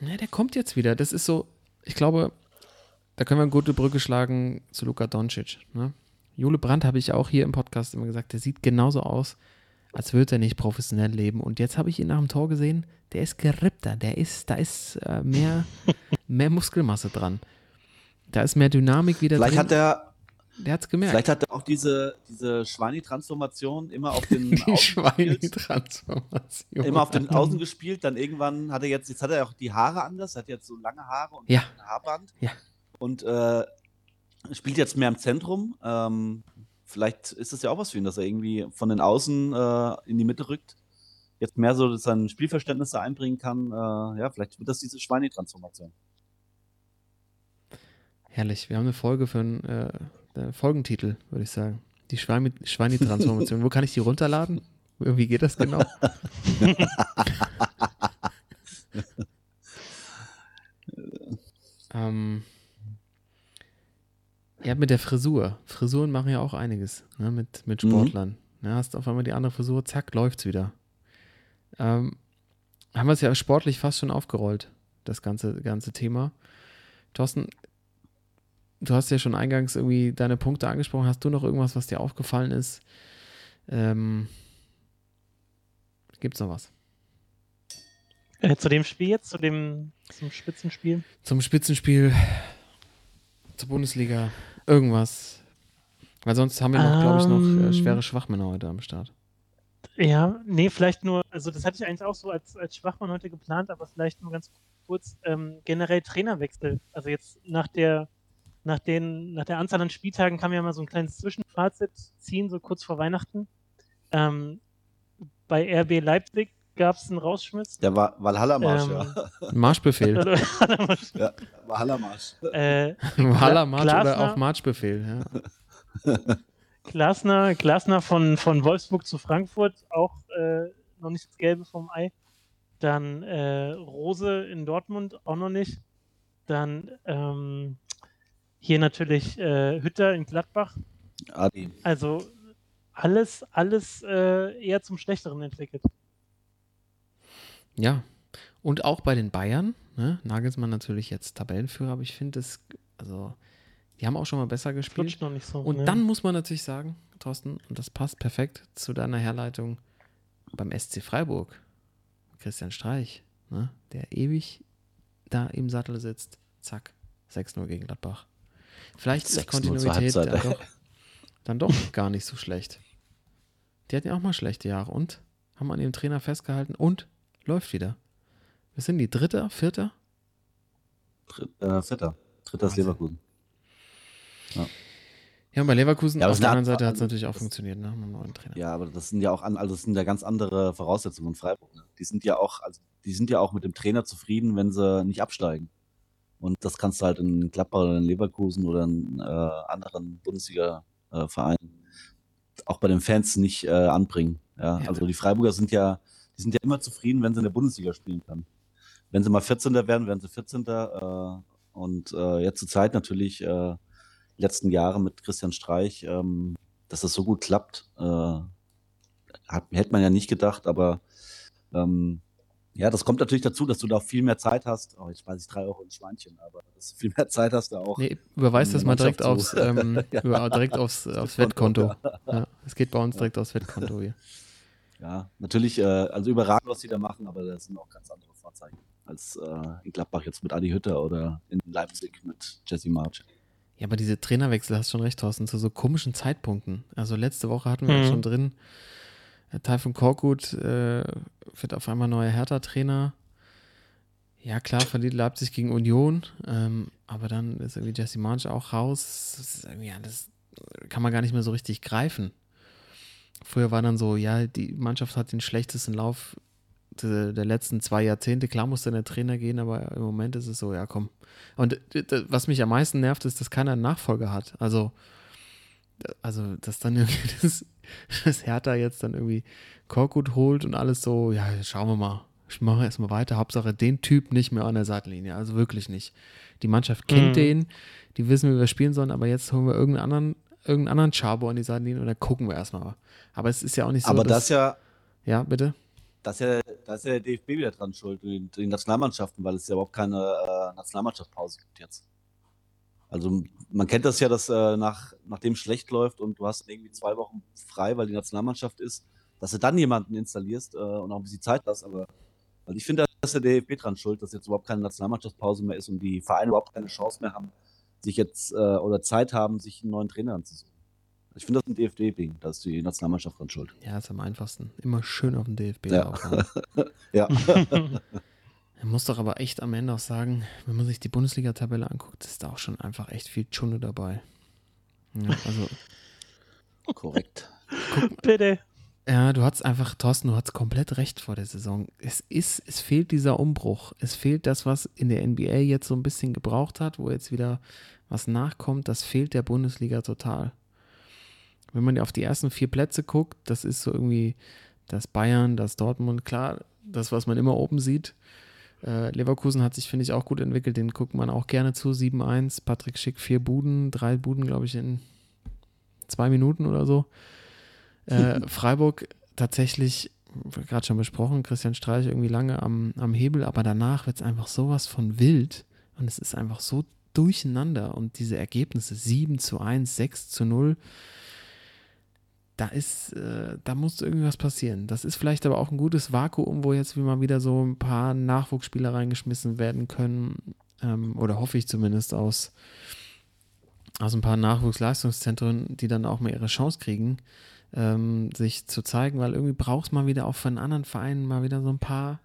Ja, der kommt jetzt wieder. Das ist so, ich glaube, da können wir eine gute Brücke schlagen zu Luka Doncic. Ne? Jule Brandt habe ich auch hier im Podcast immer gesagt, der sieht genauso aus, als würde er nicht professionell leben. Und jetzt habe ich ihn nach dem Tor gesehen, der ist gerippter, der ist, da ist äh, mehr, mehr Muskelmasse dran. Da ist mehr Dynamik wieder Vielleicht drin. hat er, der hat es gemerkt. vielleicht hat er auch diese, diese Schweini-Transformation immer auf den die Außen gespielt. Schweini-Transformation. Immer auf den Außen gespielt, dann irgendwann hat er jetzt, jetzt hat er auch die Haare anders, er hat jetzt so lange Haare und Ja. ein Haarband. Ja. Und äh, spielt jetzt mehr im Zentrum. Ähm, vielleicht ist das ja auch was für ihn, dass er irgendwie von den Außen äh, in die Mitte rückt. Jetzt mehr so sein Spielverständnis da einbringen kann. Äh, ja, vielleicht wird das diese Schweini-Transformation. Herrlich. Wir haben eine Folge für einen äh, Folgentitel, würde ich sagen. Die Schweini- Schweini-Transformation. Wo kann ich die runterladen? Wie geht das genau? ähm, ja, mit der Frisur. Frisuren machen ja auch einiges ne, mit, mit Mhm. Sportlern. Ja, hast auf einmal die andere Frisur, zack, läuft's wieder. Ähm, haben wir es ja sportlich fast schon aufgerollt, das ganze, ganze Thema. Thorsten, du hast ja schon eingangs irgendwie deine Punkte angesprochen. Hast du noch irgendwas, was dir aufgefallen ist? Ähm, Gibt's noch was? Äh, zu dem Spiel jetzt, zu dem zum Spitzenspiel. Zum Spitzenspiel, zur Bundesliga, irgendwas. Weil sonst haben wir noch, glaube ich, noch äh, Ähm. schwere Schwachmänner heute am Start. Ja, nee, vielleicht nur, also das hatte ich eigentlich auch so als, als Schwachmann heute geplant, aber vielleicht nur ganz kurz, ähm, generell Trainerwechsel. Also jetzt nach der, nach den, nach der Anzahl an Spieltagen kann man ja mal so ein kleines Zwischenfazit ziehen, so kurz vor Weihnachten. Ähm, bei RB Leipzig gab es einen Rausschmiss. Der war Valhalla-Marsch, Ähm, ja. Marschbefehl. ja. Valhalla-Marsch. äh, Hallermarsch oder auch Marschbefehl. Ja. Glasner, Glasner von, von Wolfsburg zu Frankfurt, auch äh, noch nicht das Gelbe vom Ei. Dann äh, Rose in Dortmund, auch noch nicht. Dann ähm, hier natürlich äh, Hütter in Gladbach. Adi. Also alles, alles äh, eher zum Schlechteren entwickelt. ja. Und auch bei den Bayern, ne? Nagelsmann natürlich jetzt Tabellenführer, aber ich finde es, also, die haben auch schon mal besser gespielt. Flutscht noch nicht so. Und ne? dann muss man natürlich sagen, Thorsten, und das passt perfekt zu deiner Herleitung, beim SC Freiburg, Christian Streich, ne, der ewig da im Sattel sitzt, zack, 6-0 gegen Gladbach. Vielleicht ist 6-0 zur Kontinuität dann Halbzeit, doch, dann doch gar nicht so schlecht. Die hatten ja auch mal schlechte Jahre und haben an ihrem Trainer festgehalten und läuft wieder. Wir sind die dritte, vierte? Dritt, äh, Vierter. Dritter ist. Leverkusen. Ja, und bei Leverkusen Ja, aber auf der anderen Seite hat es natürlich auch das- funktioniert, ne? Mit neuen Trainer. Ja, aber das sind ja auch an, also das sind ja ganz andere Voraussetzungen in Freiburg. Ne? Die sind ja auch, also die sind ja auch mit dem Trainer zufrieden, wenn sie nicht absteigen. Und das kannst du halt in Gladbach oder in Leverkusen oder in äh, anderen Bundesliga-Vereinen auch bei den Fans nicht äh, anbringen. Ja? Ja. Also die Freiburger sind ja, die sind ja immer zufrieden, wenn sie in der Bundesliga spielen können. Wenn sie mal 14. werden, werden sie 14. Äh, und äh, jetzt zur Zeit natürlich äh, die letzten Jahre mit Christian Streich, ähm, dass das so gut klappt, äh, hat, hätte man ja nicht gedacht, aber ähm, ja, das kommt natürlich dazu, dass du da viel mehr Zeit hast. Oh, jetzt weiß ich drei Euro ins Schweinchen, aber dass du viel mehr Zeit hast da auch. Nee, überweis das die mal direkt aufs, ähm, Ja. über, direkt aufs, aufs Wettkonto. Ja, es geht bei uns direkt aufs Wettkonto hier. Ja, natürlich, äh, also überragend, was sie da machen, aber das sind auch ganz andere Vorzeichen als äh, in Gladbach jetzt mit Adi Hütter oder in Leipzig mit Jesse March. Ja, aber diese Trainerwechsel, hast schon recht, Thorsten, zu so komischen Zeitpunkten. Also letzte Woche hatten wir Mhm. schon drin, Taifun Korkut äh, wird auf einmal neuer Hertha-Trainer. Ja, klar, verliert Leipzig gegen Union, ähm, aber dann ist irgendwie Jesse March auch raus. Das ist irgendwie alles, kann man gar nicht mehr so richtig greifen. Früher war dann so, ja, die Mannschaft hat den schlechtesten Lauf der, letzten zwei Jahrzehnte. Klar muss dann der Trainer gehen, aber im Moment ist es so, ja, komm. Und was mich am meisten nervt, ist, dass keiner einen Nachfolger hat. Also, also dass dann irgendwie das, das Hertha jetzt dann irgendwie Korkut holt und alles so, ja, schauen wir mal. Ich mache erstmal weiter. Hauptsache den Typ nicht mehr an der Seitenlinie. Also wirklich nicht. Die Mannschaft kennt Mhm. den, die wissen, wie wir spielen sollen, aber jetzt holen wir irgendeinen anderen, irgendeinen anderen Chabo an die Seitenlinie und dann gucken wir erstmal. Aber es ist ja auch nicht so. aber dass, das ja, ja, bitte. das ja, da ist ja der DFB wieder dran schuld, die, die Nationalmannschaften, weil es ja überhaupt keine äh, Nationalmannschaftspause gibt jetzt. Also man kennt das ja, dass äh, nach, nachdem es schlecht läuft und du hast irgendwie zwei Wochen frei, weil die Nationalmannschaft ist, dass du dann jemanden installierst äh, und auch ein bisschen Zeit hast, aber weil ich finde, dass der DFB dran schuld, dass jetzt überhaupt keine Nationalmannschaftspause mehr ist und die Vereine überhaupt keine Chance mehr haben, sich jetzt äh, oder Zeit haben, sich einen neuen Trainer anzusuchen. Ich finde das ein DFB-Ding, da ist die Nationalmannschaft dran schuld. Ja, ist am einfachsten. Immer schön auf den DFB Ja. Ja. Man muss doch aber echt am Ende auch sagen, wenn man sich die Bundesliga-Tabelle anguckt, ist da auch schon einfach echt viel Tschunde dabei. Ja, also, Korrekt. Bitte. ja, du hast einfach, Thorsten, du hast komplett recht vor der Saison. Es ist, es fehlt dieser Umbruch. Es fehlt das, was in der NBA jetzt so ein bisschen gebraucht hat, wo jetzt wieder was nachkommt. Das fehlt der Bundesliga total. Wenn man auf die ersten vier Plätze guckt, das ist so irgendwie das Bayern, das Dortmund, klar, das, was man immer oben sieht. Äh, Leverkusen hat sich, finde ich, auch gut entwickelt. Den guckt man auch gerne zu. 7-1. Patrick Schick, vier Buden, drei Buden, glaube ich, in zwei Minuten oder so. Äh, Freiburg tatsächlich, gerade schon besprochen, Christian Streich irgendwie lange am, am Hebel, aber danach wird es einfach sowas von wild und es ist einfach so durcheinander und diese Ergebnisse 7 zu 1, 6 zu 0, da ist, äh, da muss irgendwas passieren. Das ist vielleicht aber auch ein gutes Vakuum, wo jetzt wie mal wieder so ein paar Nachwuchsspieler reingeschmissen werden können. Ähm, oder hoffe ich zumindest aus, aus ein paar Nachwuchsleistungszentren, die dann auch mal ihre Chance kriegen, ähm, sich zu zeigen, weil irgendwie brauchst mal wieder auch von anderen Vereinen mal wieder so ein paar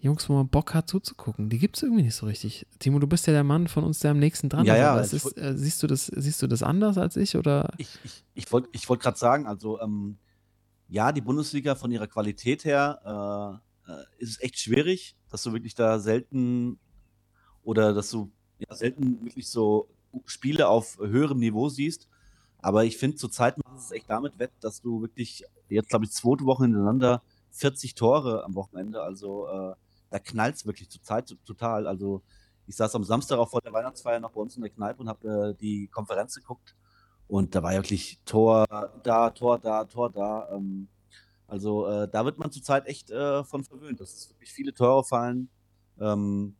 Jungs, wo man Bock hat zuzugucken. Die gibt es irgendwie nicht so richtig. Timo, du bist ja der Mann von uns, der am nächsten dran Ja, ist. ja, ist, äh, siehst, du das, siehst du das anders als ich? Oder? Ich, ich, ich wollte ich wollt gerade sagen, also ähm, ja, die Bundesliga von ihrer Qualität her äh, äh, ist es echt schwierig, dass du wirklich da selten oder dass du ja, selten wirklich so Spiele auf höherem Niveau siehst. Aber ich finde, zurzeit macht es echt damit wett, dass du wirklich jetzt, glaube ich, zweite Woche hintereinander 40 Tore am Wochenende, also äh, da knallt es wirklich zurzeit total. Also ich saß am Samstag auch vor der Weihnachtsfeier noch bei uns in der Kneipe und habe äh, die Konferenz geguckt. Und da war ja wirklich Tor da, Tor da, Tor da. Ähm, also äh, da wird man zurzeit echt äh, von verwöhnt, dass es wirklich viele Tore fallen. Ähm,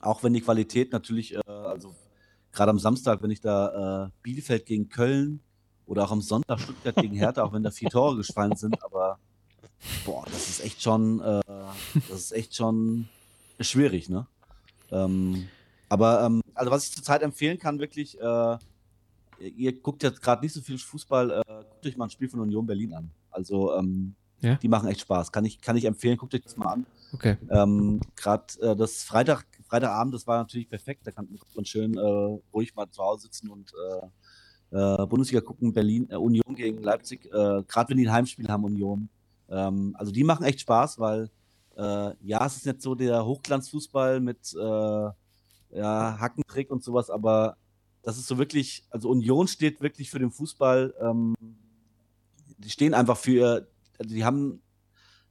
auch wenn die Qualität natürlich, äh, also gerade am Samstag, wenn ich da äh, Bielefeld gegen Köln oder auch am Sonntag Stuttgart gegen Hertha, auch wenn da vier Tore gefallen sind, aber boah, das ist echt schon, äh, das ist echt schon schwierig, ne? Ähm, aber ähm, also was ich zurzeit empfehlen kann, wirklich, äh, ihr guckt jetzt gerade nicht so viel Fußball, äh, guckt euch mal ein Spiel von Union Berlin an. Also ähm, Ja? die machen echt Spaß. Kann ich, kann ich empfehlen, guckt euch das mal an. Okay. Ähm, Gerade äh, das Freitag, Freitagabend, das war natürlich perfekt. Da kann man schön äh, ruhig mal zu Hause sitzen und äh, äh, Bundesliga gucken, Berlin, äh, Union gegen Leipzig. Gerade wenn die ein Heimspiel haben, Union. Ähm, also die machen echt Spaß, weil äh, ja, es ist nicht so der Hochglanzfußball mit äh, ja, Hackentrick und sowas, aber das ist so wirklich, also Union steht wirklich für den Fußball. Ähm, die stehen einfach für, also die haben,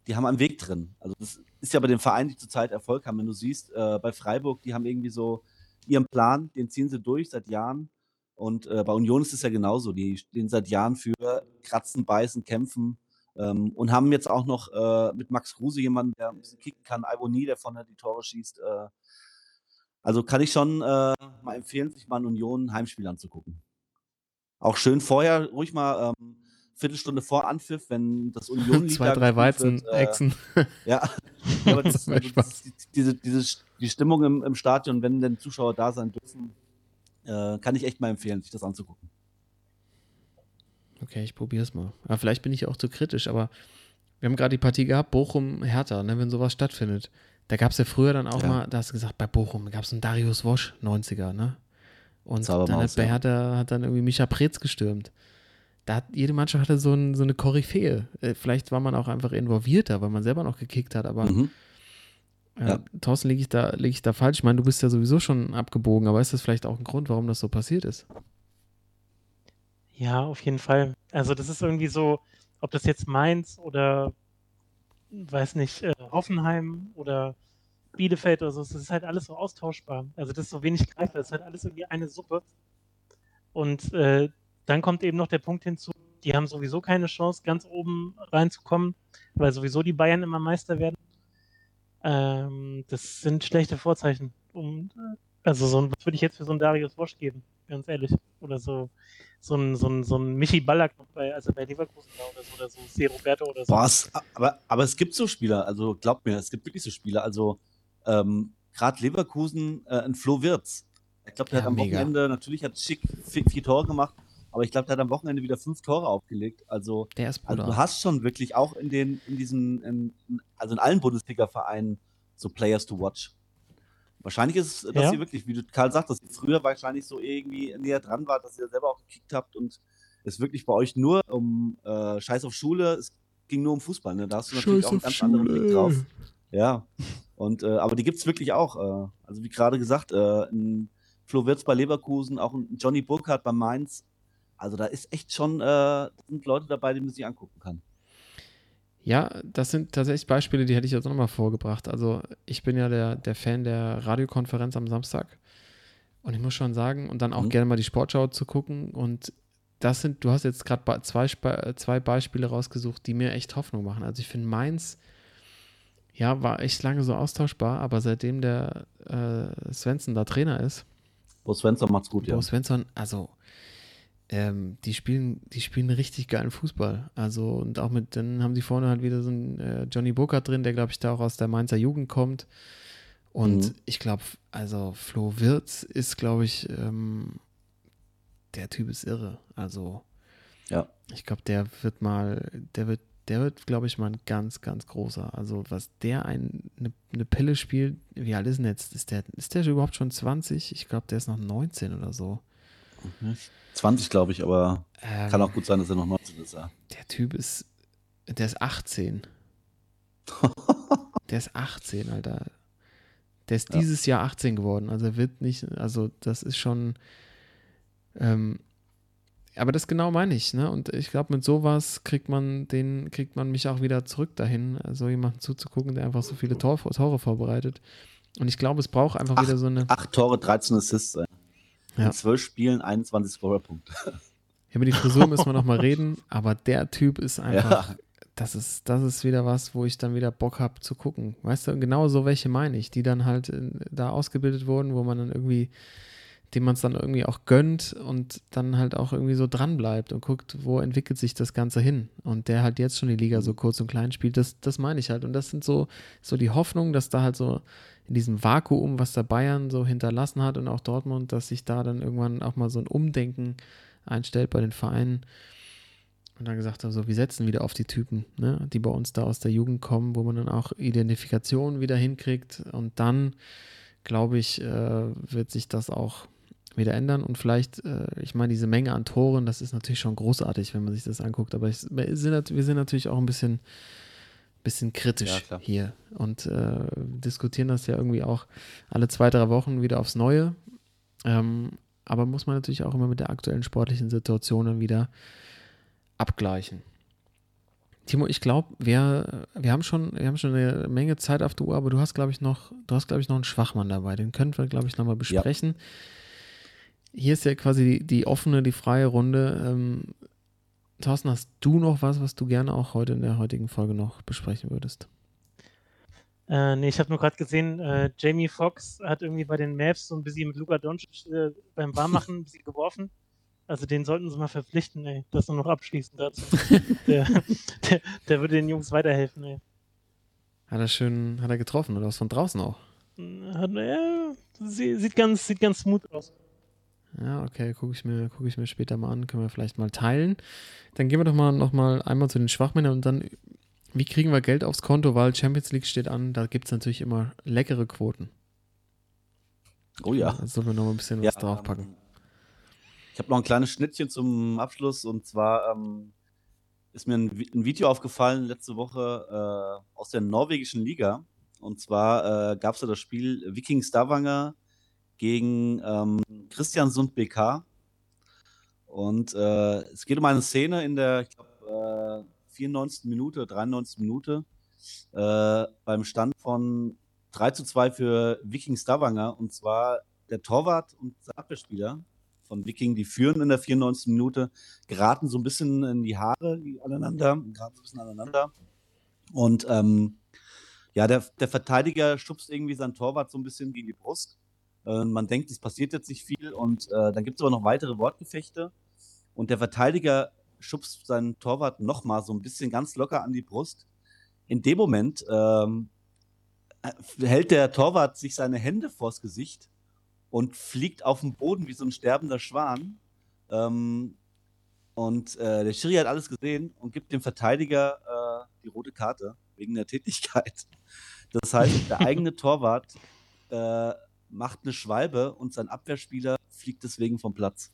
die haben einen Weg drin. Also das ist ja bei den Vereinen, die zurzeit Erfolg haben. Wenn du siehst, äh, bei Freiburg, die haben irgendwie so ihren Plan, den ziehen sie durch seit Jahren. Und äh, bei Union ist es ja genauso. Die stehen seit Jahren für Kratzen, Beißen, Kämpfen ähm, und haben jetzt auch noch äh, mit Max Kruse jemanden, der ein bisschen kicken kann, Ivonie, der vorne die Tore schießt. Äh, also kann ich schon äh, mal empfehlen, sich mal ein Union Heimspiel anzugucken. Auch schön vorher, ruhig mal ähm, Viertelstunde vor Anpfiff, wenn das Union Zwei, drei Weizen, Echsen. ja, ja aber das, also, das diese, diese, die Stimmung im, im Stadion, wenn denn Zuschauer da sein dürfen, äh, kann ich echt mal empfehlen, sich das anzugucken. Okay, ich probiere es mal. Aber vielleicht bin ich auch zu kritisch, aber wir haben gerade die Partie gehabt, Bochum-Hertha, ne, wenn sowas stattfindet. Da gab es ja früher dann auch Ja. mal, da hast du gesagt, bei Bochum gab es einen Darius Wosch, 90er, ne? Und Zaubermaus, dann hat bei. Hertha hat dann irgendwie Micha Preetz gestürmt. Da hat jede Mannschaft hatte so, ein, so eine Koryphäe. Äh, Vielleicht war man auch einfach involvierter, weil man selber noch gekickt hat, aber Mhm. äh, Ja. Thorsten, liege ich, da, lieg ich da falsch? Ich meine, du bist ja sowieso schon abgebogen, aber ist das vielleicht auch ein Grund, warum das so passiert ist? Ja, auf jeden Fall. Also das ist irgendwie so, ob das jetzt Mainz oder, weiß nicht, äh, Hoffenheim oder Bielefeld oder so, das ist halt alles so austauschbar. Also das ist so wenig greifbar, das ist halt alles irgendwie eine Suppe. Und äh, dann kommt eben noch der Punkt hinzu, die haben sowieso keine Chance, ganz oben reinzukommen, weil sowieso die Bayern immer Meister werden. Ähm, das sind schlechte Vorzeichen. Um, also so ein, was würde ich jetzt für so einen Darius Wosch geben, ganz ehrlich. Oder so, so ein, so ein, so ein Michi Ballack noch bei, also bei Leverkusen war oder so, oder so C. Roberto oder so. Boah, es, aber, aber es gibt so Spieler, also glaubt mir, es gibt wirklich so Spieler. Also ähm, gerade Leverkusen, äh, ein Flo Wirtz. Ich glaube, der Ja, hat am mega. Wochenende, natürlich hat Schick vier, vier Tore gemacht, aber ich glaube, der hat am Wochenende wieder fünf Tore aufgelegt. Also, Der ist also du hast schon wirklich auch in den, in diesen, in, also in allen Bundesliga-Vereinen so Players to watch. Wahrscheinlich ist es, dass Ja. ihr wirklich, wie du Karl sagt, dass ihr früher wahrscheinlich so irgendwie näher dran wart, dass ihr selber auch gekickt habt und es wirklich bei euch nur um äh, Scheiß auf Schule, es ging nur um Fußball, ne? Da hast du natürlich auch einen ganz anderen Blick drauf. Ja. Und äh, aber die gibt es wirklich auch. Äh, also wie gerade gesagt, äh, ein Flo Wirtz bei Leverkusen, auch ein Johnny Burkhardt bei Mainz. Also da ist echt schon, äh, sind Leute dabei, die man sich angucken kann. Ja, das sind tatsächlich Beispiele, die hätte ich jetzt auch nochmal vorgebracht. Also ich bin ja der, der Fan der Radiokonferenz am Samstag. Und ich muss schon sagen, und dann auch Mhm. gerne mal die Sportschau zu gucken. Und das sind, du hast jetzt gerade zwei, zwei Beispiele rausgesucht, die mir echt Hoffnung machen. Also ich finde Mainz, ja, war echt lange so austauschbar, aber seitdem der äh, Svensson da Trainer ist, Bo Svensson macht's gut, ja. Bo Svensson, also ähm, die spielen, die spielen richtig geilen Fußball. Also und auch mit, dann haben sie vorne halt wieder so einen äh, Johnny Burkhardt drin, der glaube ich da auch aus der Mainzer Jugend kommt. Und Mhm. ich glaube, also Flo Wirtz ist, glaube ich, ähm, der Typ ist irre. Also Ja. ich glaube, der wird mal, der wird, der wird, glaube ich, mal ein ganz, ganz großer. Also was der ein, eine, eine Pille spielt, wie alt ist denn jetzt? Ist der, ist der überhaupt schon 20? Ich glaube, der ist noch 19 oder so. 20, glaube ich, aber Ähm, kann auch gut sein, dass er noch 19 ist, ja. Der Typ ist, der ist 18. Der ist 18, Alter. Der ist Ja. dieses Jahr 18 geworden. Also er wird nicht, also das ist schon, ähm, aber das genau meine ich, ne? Und ich glaube, mit sowas kriegt man den, kriegt man mich auch wieder zurück dahin, so jemanden zuzugucken, der einfach so viele Tor, Tore vorbereitet. Und ich glaube, es braucht einfach Ach, wieder so eine. Acht Tore, 13 Assists. Ja. In zwölf Spielen 21 Scorerpunkte. Ja, über die Frisur müssen wir nochmal reden, aber der Typ ist einfach, Ja. das ist, das ist wieder was, wo ich dann wieder Bock habe zu gucken. Weißt du, genau so welche meine ich, die dann halt da ausgebildet wurden, wo man dann irgendwie dem man es dann irgendwie auch gönnt und dann halt auch irgendwie so dran bleibt und guckt, wo entwickelt sich das Ganze hin. Und der halt jetzt schon die Liga so kurz und klein spielt, das, das meine ich halt. Und das sind so, so die Hoffnungen, dass da halt so in diesem Vakuum, was der Bayern so hinterlassen hat und auch Dortmund, dass sich da dann irgendwann auch mal so ein Umdenken einstellt bei den Vereinen. Und dann gesagt haben, so, wir setzen wieder auf die Typen, ne, die bei uns da aus der Jugend kommen, wo man dann auch Identifikation wieder hinkriegt. Und dann, glaube ich, äh, wird sich das auch wieder ändern. Und vielleicht, äh, ich meine, diese Menge an Toren, das ist natürlich schon großartig, wenn man sich das anguckt. Aber ich, wir, sind, wir sind natürlich auch ein bisschen, bisschen kritisch Ja, hier und äh, diskutieren das ja irgendwie auch alle zwei, drei Wochen wieder aufs Neue. Ähm, aber muss man natürlich auch immer mit der aktuellen sportlichen Situation dann wieder abgleichen. Timo, ich glaube, wir, wir, haben schon, wir haben schon eine Menge Zeit auf der Uhr, aber du hast, glaube ich, noch, du hast, glaube ich, noch einen Schwachmann dabei. Den können wir, glaube ich, nochmal besprechen. Hier ist ja quasi die, die, offene, die freie Runde. Ähm, Thorsten, hast du noch was, was du gerne auch heute in der heutigen Folge noch besprechen würdest? Äh, nee, ich habe nur gerade gesehen, äh, Jamie Foxx hat irgendwie bei den Mavs so ein bisschen mit Luka Doncic äh, beim Warmmachen ein bisschen geworfen. Also den sollten sie mal verpflichten, ey. Das nur noch abschließend dazu. der, der, der, würde den Jungs weiterhelfen, ey. Hat er schön, hat er getroffen oder was von draußen auch? Hat, ja, sieht ganz, sieht ganz smooth aus. Ja, okay, gucke ich, mir, guck ich mir später mal an, können wir vielleicht mal teilen. Dann gehen wir doch mal noch mal einmal zu den Schwachmännern und dann, wie kriegen wir Geld aufs Konto, weil Champions League steht an, da gibt es natürlich immer leckere Quoten. Oh ja. Da sollen wir noch mal ein bisschen ja, was draufpacken. Ähm, ich habe noch ein kleines Schnittchen zum Abschluss und zwar ähm, ist mir ein, ein, Video aufgefallen letzte Woche äh, aus der norwegischen Liga. Und zwar äh, gab es da das Spiel Viking Stavanger gegen ähm, Christian Sund BK. Und äh, es geht um eine Szene in der, ich glaube, äh, 94. Minute, 93. Minute, äh, beim Stand von 3 zu 2 für Viking Stavanger. Und zwar der Torwart und der Abwehrspieler von Viking, die führen in der 94. Minute, geraten so ein bisschen in die Haare aneinander, geraten so ein bisschen aneinander. Und ähm, ja, der, der Verteidiger schubst irgendwie seinen Torwart so ein bisschen gegen die Brust. Äh, man denkt, es passiert jetzt nicht viel. Und äh, dann gibt es aber noch weitere Wortgefechte. Und der Verteidiger schubst seinen Torwart nochmal so ein bisschen ganz locker an die Brust. In dem Moment ähm, hält der Torwart sich seine Hände vors Gesicht und fliegt auf den Boden wie so ein sterbender Schwan. Ähm, und äh, der Schiri hat alles gesehen und gibt dem Verteidiger äh, die rote Karte wegen der Tätigkeit. Das heißt, der eigene Torwart äh, macht eine Schwalbe und sein Abwehrspieler fliegt deswegen vom Platz.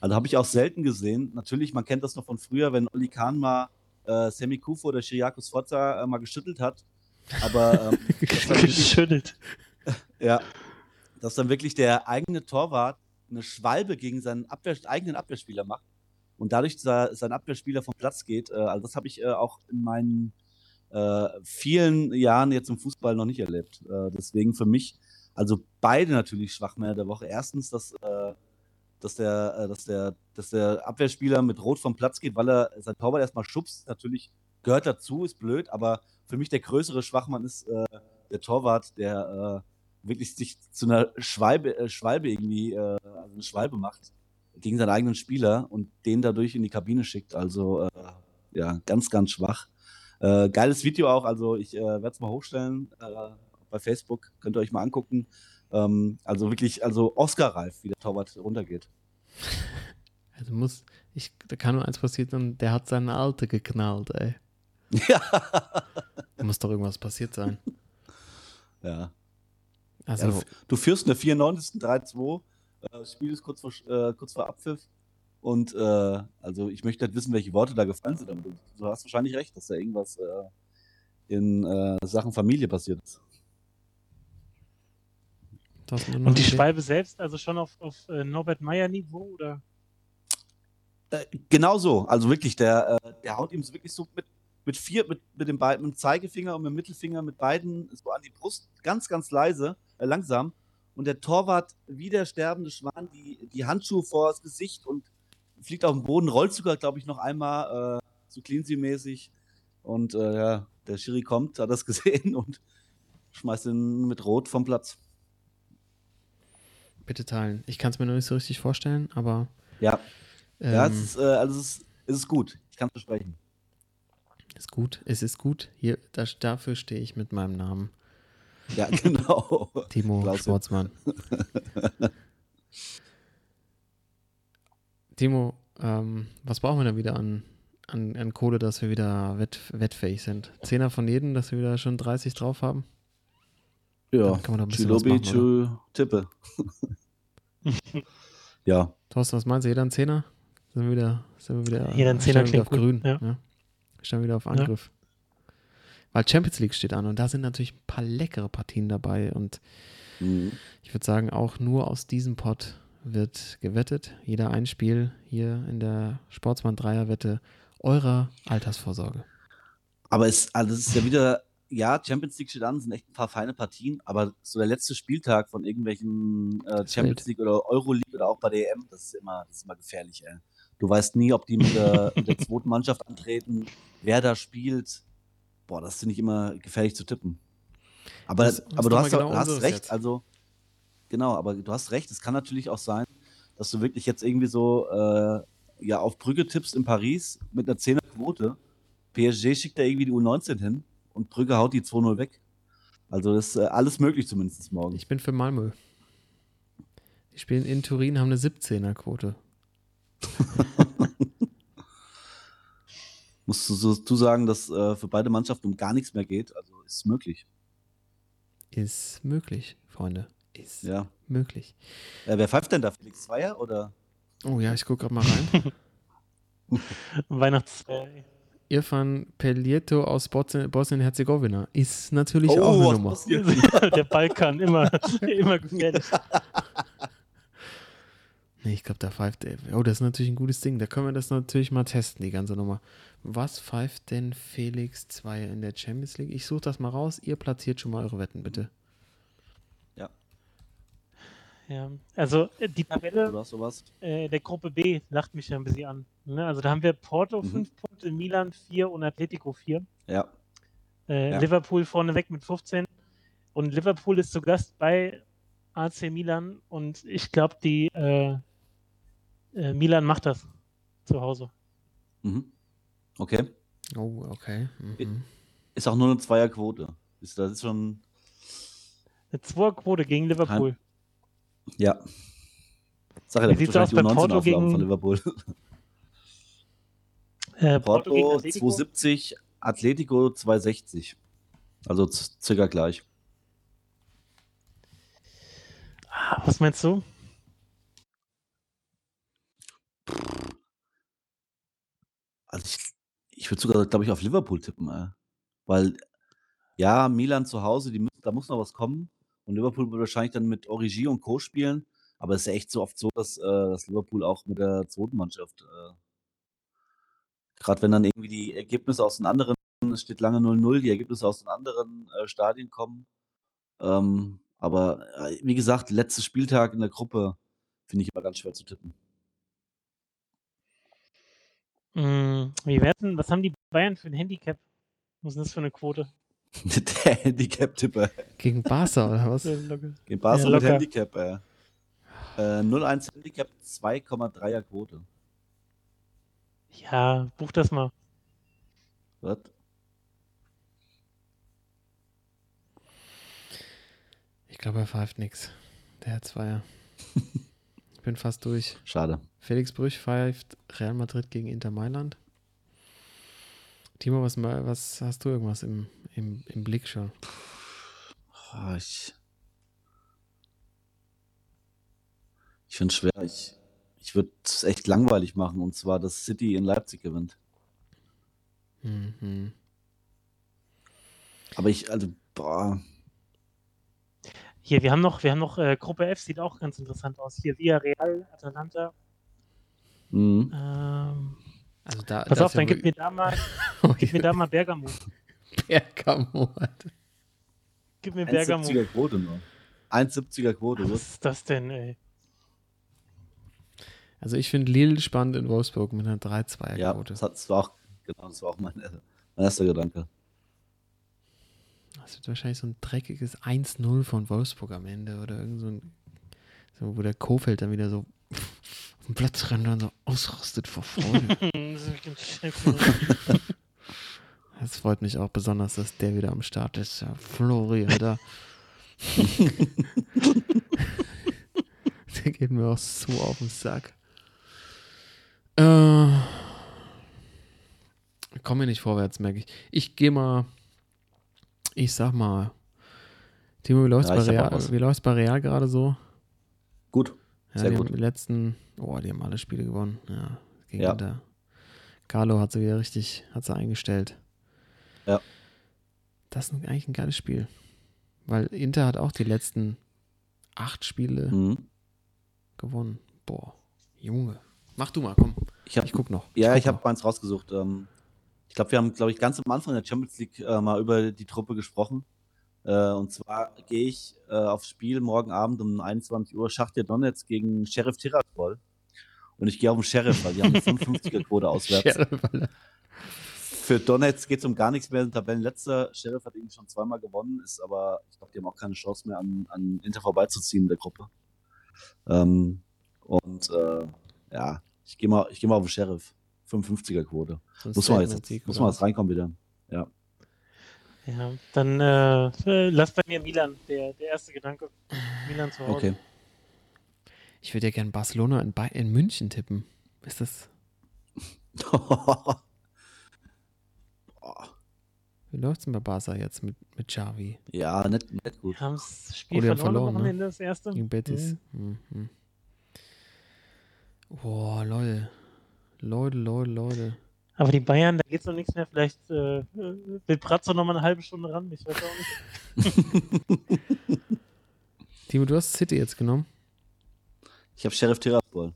Also habe ich auch selten gesehen. Natürlich, man kennt das noch von früher, wenn Oli Kahn mal äh, Sammy Kufo oder Shiriakus Forza äh, mal geschüttelt hat. Aber ähm, geschüttelt. ja, dass dann wirklich der eigene Torwart eine Schwalbe gegen seinen Abwehr, eigenen Abwehrspieler macht und dadurch sein Abwehrspieler vom Platz geht. Äh, also das habe ich äh, auch in meinen äh, vielen Jahren jetzt im Fußball noch nicht erlebt. Äh, deswegen für mich, also beide natürlich Schwachmänner der Woche. Erstens, dass, äh, dass, der, äh, dass, der, dass der Abwehrspieler mit Rot vom Platz geht, weil er sein Torwart erstmal schubst. Natürlich gehört dazu, ist blöd, aber für mich der größere Schwachmann ist der Torwart, der wirklich sich zu einer Schwalbe, äh, Schwalbe irgendwie, äh, also eine Schwalbe macht gegen seinen eigenen Spieler und den dadurch in die Kabine schickt. Also äh, ja, ganz, ganz schwach. Äh, geiles Video auch, also ich äh, werde es mal hochstellen äh, bei Facebook, könnt ihr euch mal angucken. Ähm, also wirklich, also Oscar-reif, wie der Torwart runtergeht. Also muss, ich, da kann nur eins passieren, der hat seine Alte geknallt, ey. Ja. Da muss doch irgendwas passiert sein. Ja. Also, ja, du führst eine 94. 3-2, äh, das Spiel ist kurz vor, äh, kurz vor Abpfiff. Und äh, also ich möchte nicht wissen, welche Worte da gefallen sind. Du, du hast wahrscheinlich recht, dass da irgendwas äh, in äh, Sachen Familie passiert ist. Und die Schwalbe selbst, also schon auf, auf äh, Norbert Meyer-Niveau, oder? genau so. Also wirklich, der, der haut ihm wirklich so mit mit vier, mit, mit dem beiden, mit dem Zeigefinger und mit dem Mittelfinger mit beiden so an die Brust, ganz, ganz leise, äh, langsam. Und der Torwart, wie der sterbende Schwan, die, die Handschuhe vor das Gesicht und fliegt auf den Boden, rollt sogar, glaube ich, noch einmal, äh, so Cleansy-mäßig. Und äh, ja, der Schiri kommt, hat das gesehen und schmeißt ihn mit Rot vom Platz. Bitte teilen. Ich kann es mir noch nicht so richtig vorstellen, aber Ja, ja ähm, es ist, äh, also es ist, es ist gut. Ich kann es besprechen. ist gut. Es ist gut. Hier, das, dafür stehe ich mit meinem Namen. Ja, genau. Timo Klasse. Sportsmann. Timo, ähm, was brauchen wir denn wieder an, an, an Kohle, dass wir wieder wett, wettfähig sind? Zehner von jedem, dass wir wieder schon 30 drauf haben? Ja, Dann kann man doch ein bisschen was Chilobi, machen, Chu- Tippe. ja, Thorsten, was meinst du? Jeder ein Zehner? Sind wir wieder, sind wir wieder, Jeder ein stellen Zehner wieder auf klingt gut, grün. ja. Ja. Stellen wir wieder auf Angriff. Weil Champions League steht an und da sind natürlich ein paar leckere Partien dabei und mhm. Ich würde sagen, auch nur aus diesem Pot wird gewettet. Jeder ein Spiel hier in der Sportsmann Dreierwette eurer Altersvorsorge. aber es, also es ist ja wieder, ja, Champions League steht an, sind echt ein paar feine Partien, aber so der letzte Spieltag von irgendwelchen äh, Champions. League oder Euroleague oder auch bei der EM, das ist immer, das ist immer gefährlich, ey. Du weißt nie, ob die mit der, mit der zweiten Mannschaft antreten, wer da spielt. Boah, das finde ich immer gefährlich zu tippen. Aber, Das- das aber ist du hast, genau du hast recht, jetzt. also genau, aber du hast recht, es kann natürlich auch sein, dass du wirklich jetzt irgendwie so äh, ja, auf Brügge tippst in Paris mit einer 10er Quote. PSG schickt da irgendwie die U19 hin und Brügge haut die 2-0 weg. Also das ist äh, alles möglich zumindest morgen. Ich bin für Malmö. Die spielen in Turin, haben eine 17er Quote. Musst du so du sagen, dass äh, für beide Mannschaften um gar nichts mehr geht. Also ist es möglich. Ist möglich, Freunde. Ist Ja. möglich. Äh, wer pfeift denn da? Felix Zweier oder? Oh ja, ich gucke gerade mal rein. Weihnachts. Irfan Pelieto aus Bosnien- Bosnien-Herzegowina ist natürlich Oh, auch eine was Nummer. der Balkan, immer, immer gefährlich. Nee, ich glaube, da pfeift. er- Oh, das ist natürlich ein gutes Ding. Da können wir das natürlich mal testen, die ganze Nummer. Was pfeift denn Felix 2 in der Champions League? Ich suche das mal raus. Ihr platziert schon mal eure Wetten, bitte. Ja, also äh, die Tabelle Oder sowas? äh, der Gruppe B lacht mich ja ein bisschen an. Ne? Also da haben wir Porto Mhm. 5 Punkte, Milan 4 und Atletico 4. Ja. Äh, Ja. Liverpool vorneweg mit 15. Und Liverpool ist zu Gast bei AC Milan und ich glaube, die äh, äh, Milan macht das zu Hause. Mhm. Okay. Oh, okay. Mhm. Ist auch nur eine Zweierquote. Ist, das ist schon. Eine Zweierquote gegen Liverpool. Ja. Ja, Wie da wird wahrscheinlich aus bei U19 Porto gegen- von Liverpool. Äh, Porto Porto Atletico. 270, Atletico 260. Also circa gleich. Ah, was meinst du? Also ich, ich würde sogar, glaube ich, auf Liverpool tippen, ey. weil ja, Milan zu Hause, die da muss noch was kommen. Und Liverpool wird wahrscheinlich dann mit Origi und Co. spielen. Aber es ist ja echt so oft so, dass, äh, dass Liverpool auch mit der zweiten Mannschaft, äh, gerade wenn dann irgendwie die Ergebnisse aus den anderen, es steht lange 0-0, die Ergebnisse aus den anderen äh, Stadien kommen. Ähm, aber äh, wie gesagt, letzter Spieltag in der Gruppe finde ich immer ganz schwer zu tippen. Hm, wie werden, was haben die Bayern für ein Handicap? Was ist das für eine Quote? der Handicap-Tipper. Gegen Barca oder was? Gegen Barca Ja, mit. Handicap, äh. Äh, 0-1 Handicap, 2,3er Quote. Ja, buch das mal. Was? Ich glaube, er pfeift nix. Der hat Zweier. ich bin fast durch. Schade. Felix Brüch pfeift Real Madrid gegen Inter Mailand. Timo, was, was hast du irgendwas im, im, im Blick schon? Oh, ich ich finde es schwer. Ich, ich würde es echt langweilig machen. Und zwar, dass City in Leipzig gewinnt. Mhm. Aber ich, also, boah. Hier, wir haben noch, wir haben noch äh, Gruppe F, sieht auch ganz interessant aus. Hier Villarreal, Atalanta. Mhm. Ähm, Also da, pass auf, dann gib mir da mal, gib mir da mal Bergamo. Bergamo. Alter. Gib mir Bergamo. 1,70er Quote nur. 1,70er Quote. Was ist das denn, ey? Also ich finde Lille spannend in Wolfsburg mit einer Ja, 3-2er-Quote. das, hat, das war auch, genau, das war auch mein, mein erster Gedanke. Das wird wahrscheinlich so ein dreckiges 1-0 von Wolfsburg am Ende oder irgend so ein So, wo der Kofeld dann wieder so auf den Platz rennt und so ausrastet vor Freude. Das freut mich auch besonders, dass der wieder am Start ist. Ja, Florian, da. der geht mir auch so auf den Sack. Äh, komme mir nicht vorwärts, merke ich. Ich gehe mal, ich sag mal, Timo, wie läuft's Ja, bei ich Real, was. wie läuft's bei Real gerade so? Gut. Ja, Sehr die gut. haben die letzten, oh, die haben alle Spiele gewonnen. Ja, gegen Ja. Inter. Carlo hat sie wieder richtig, hat sie eingestellt. Ja. Das ist eigentlich ein geiles Spiel. Weil Inter hat auch die letzten acht Spiele Mhm. gewonnen. Boah, Junge. Mach du mal, komm. Ich habe Ich guck noch. Ja, guck ich habe meins rausgesucht. Ähm, ich glaube, wir haben, glaube ich, ganz am Anfang der Champions League äh, mal über die Truppe gesprochen. Äh, und zwar gehe ich äh, aufs Spiel morgen Abend um 21 Uhr Schachtja Donetsk gegen Sheriff Tiraspol. Und ich gehe auf den Sheriff, weil die haben eine 55er-Quote auswärts. Sheriff. Für Donetsk geht es um gar nichts mehr. Sind Tabellenletzter. Sheriff hat irgendwie schon zweimal gewonnen, ist aber, ich glaube, die haben auch keine Chance mehr an, an Inter vorbeizuziehen in der Gruppe. Ähm, und äh, ja, ich gehe mal, ich geh mal auf den Sheriff. 55er-Quote. So ein Muss man jetzt, muss man jetzt reinkommen wieder. Ja. Ja, dann äh, lass bei mir Milan, der, der erste Gedanke. Milan zu Hause. Okay. Ich würde ja gerne Barcelona in, Ba- in München tippen. Ist das. wie läuft's denn bei Barca jetzt mit, mit Xavi ja, nicht, nicht gut. Wir haben das Spiel Oh, die haben verloren, verloren, ne? Das erste. gegen Betis? Mhm. Mhm. Boah, Leute. Leute, Leute, Leute. Aber die Bayern, da geht's noch nichts mehr. Vielleicht äh, will Bratzo noch mal eine halbe Stunde ran. Ich weiß auch nicht. Timo, du hast City jetzt genommen. Ich habe Sheriff Tiraspol.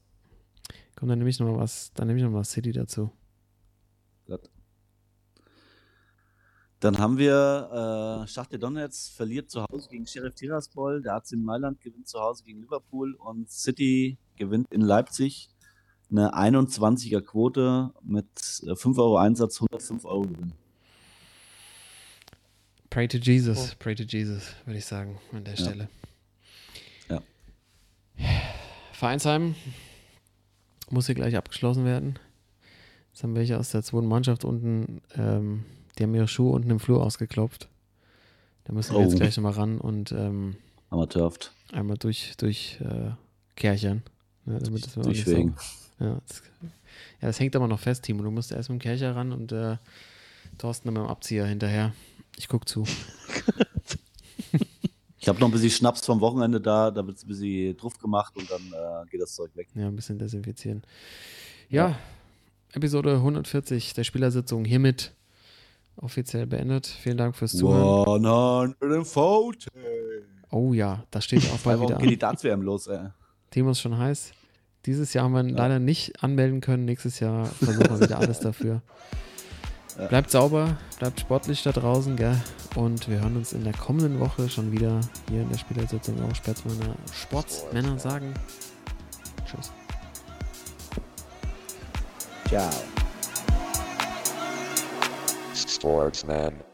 Komm, dann nehme ich noch mal was, dann nehme ich noch mal City dazu. Gut. Dann haben wir äh, Schachtja Donetsk verliert zu Hause gegen Sheriff Tiraspol. Der AC Mailand gewinnt zu Hause gegen Liverpool und City gewinnt in Leipzig eine 21er Quote mit äh, 5 Euro Einsatz, 105 Euro Gewinn. Pray to Jesus, Oh. pray to Jesus, würde ich sagen, an der Ja. Stelle. Ja. Vereinsheim muss hier gleich abgeschlossen werden. Jetzt haben welche aus der zweiten Mannschaft unten, ähm, die haben ihre Schuhe unten im Flur ausgeklopft. Da müssen wir Oh. jetzt gleich nochmal ran und ähm, Amateurhaft. einmal durch, durch äh, Kärchern. Ne, damit das Durchwegen. So, ja, das, ja, das hängt aber noch fest, Timo. Du musst erst mit dem Kercher ran und äh, Thorsten dann mit dem Abzieher hinterher. Ich guck zu. Ich habe noch ein bisschen Schnaps vom Wochenende da, da wird es ein bisschen drauf gemacht und dann äh, geht das Zeug weg. Ja, ein bisschen desinfizieren. Ja, Episode 140 der Spielersitzung hiermit offiziell beendet. Vielen Dank fürs Zuhören. 140. Oh ja, da steht auch bald wieder geht die an. Darts-WM los, ey. Timo ist schon heiß. Dieses Jahr haben wir ihn leider nicht anmelden können. Nächstes Jahr versuchen wir wieder alles dafür. Ja. Bleibt sauber, bleibt sportlich da draußen, gell? Und wir hören uns in der kommenden Woche schon wieder hier in der Spielersitzung auch Sportsmänner, Sportsmänner sagen. Tschüss. Ciao. Sportsman.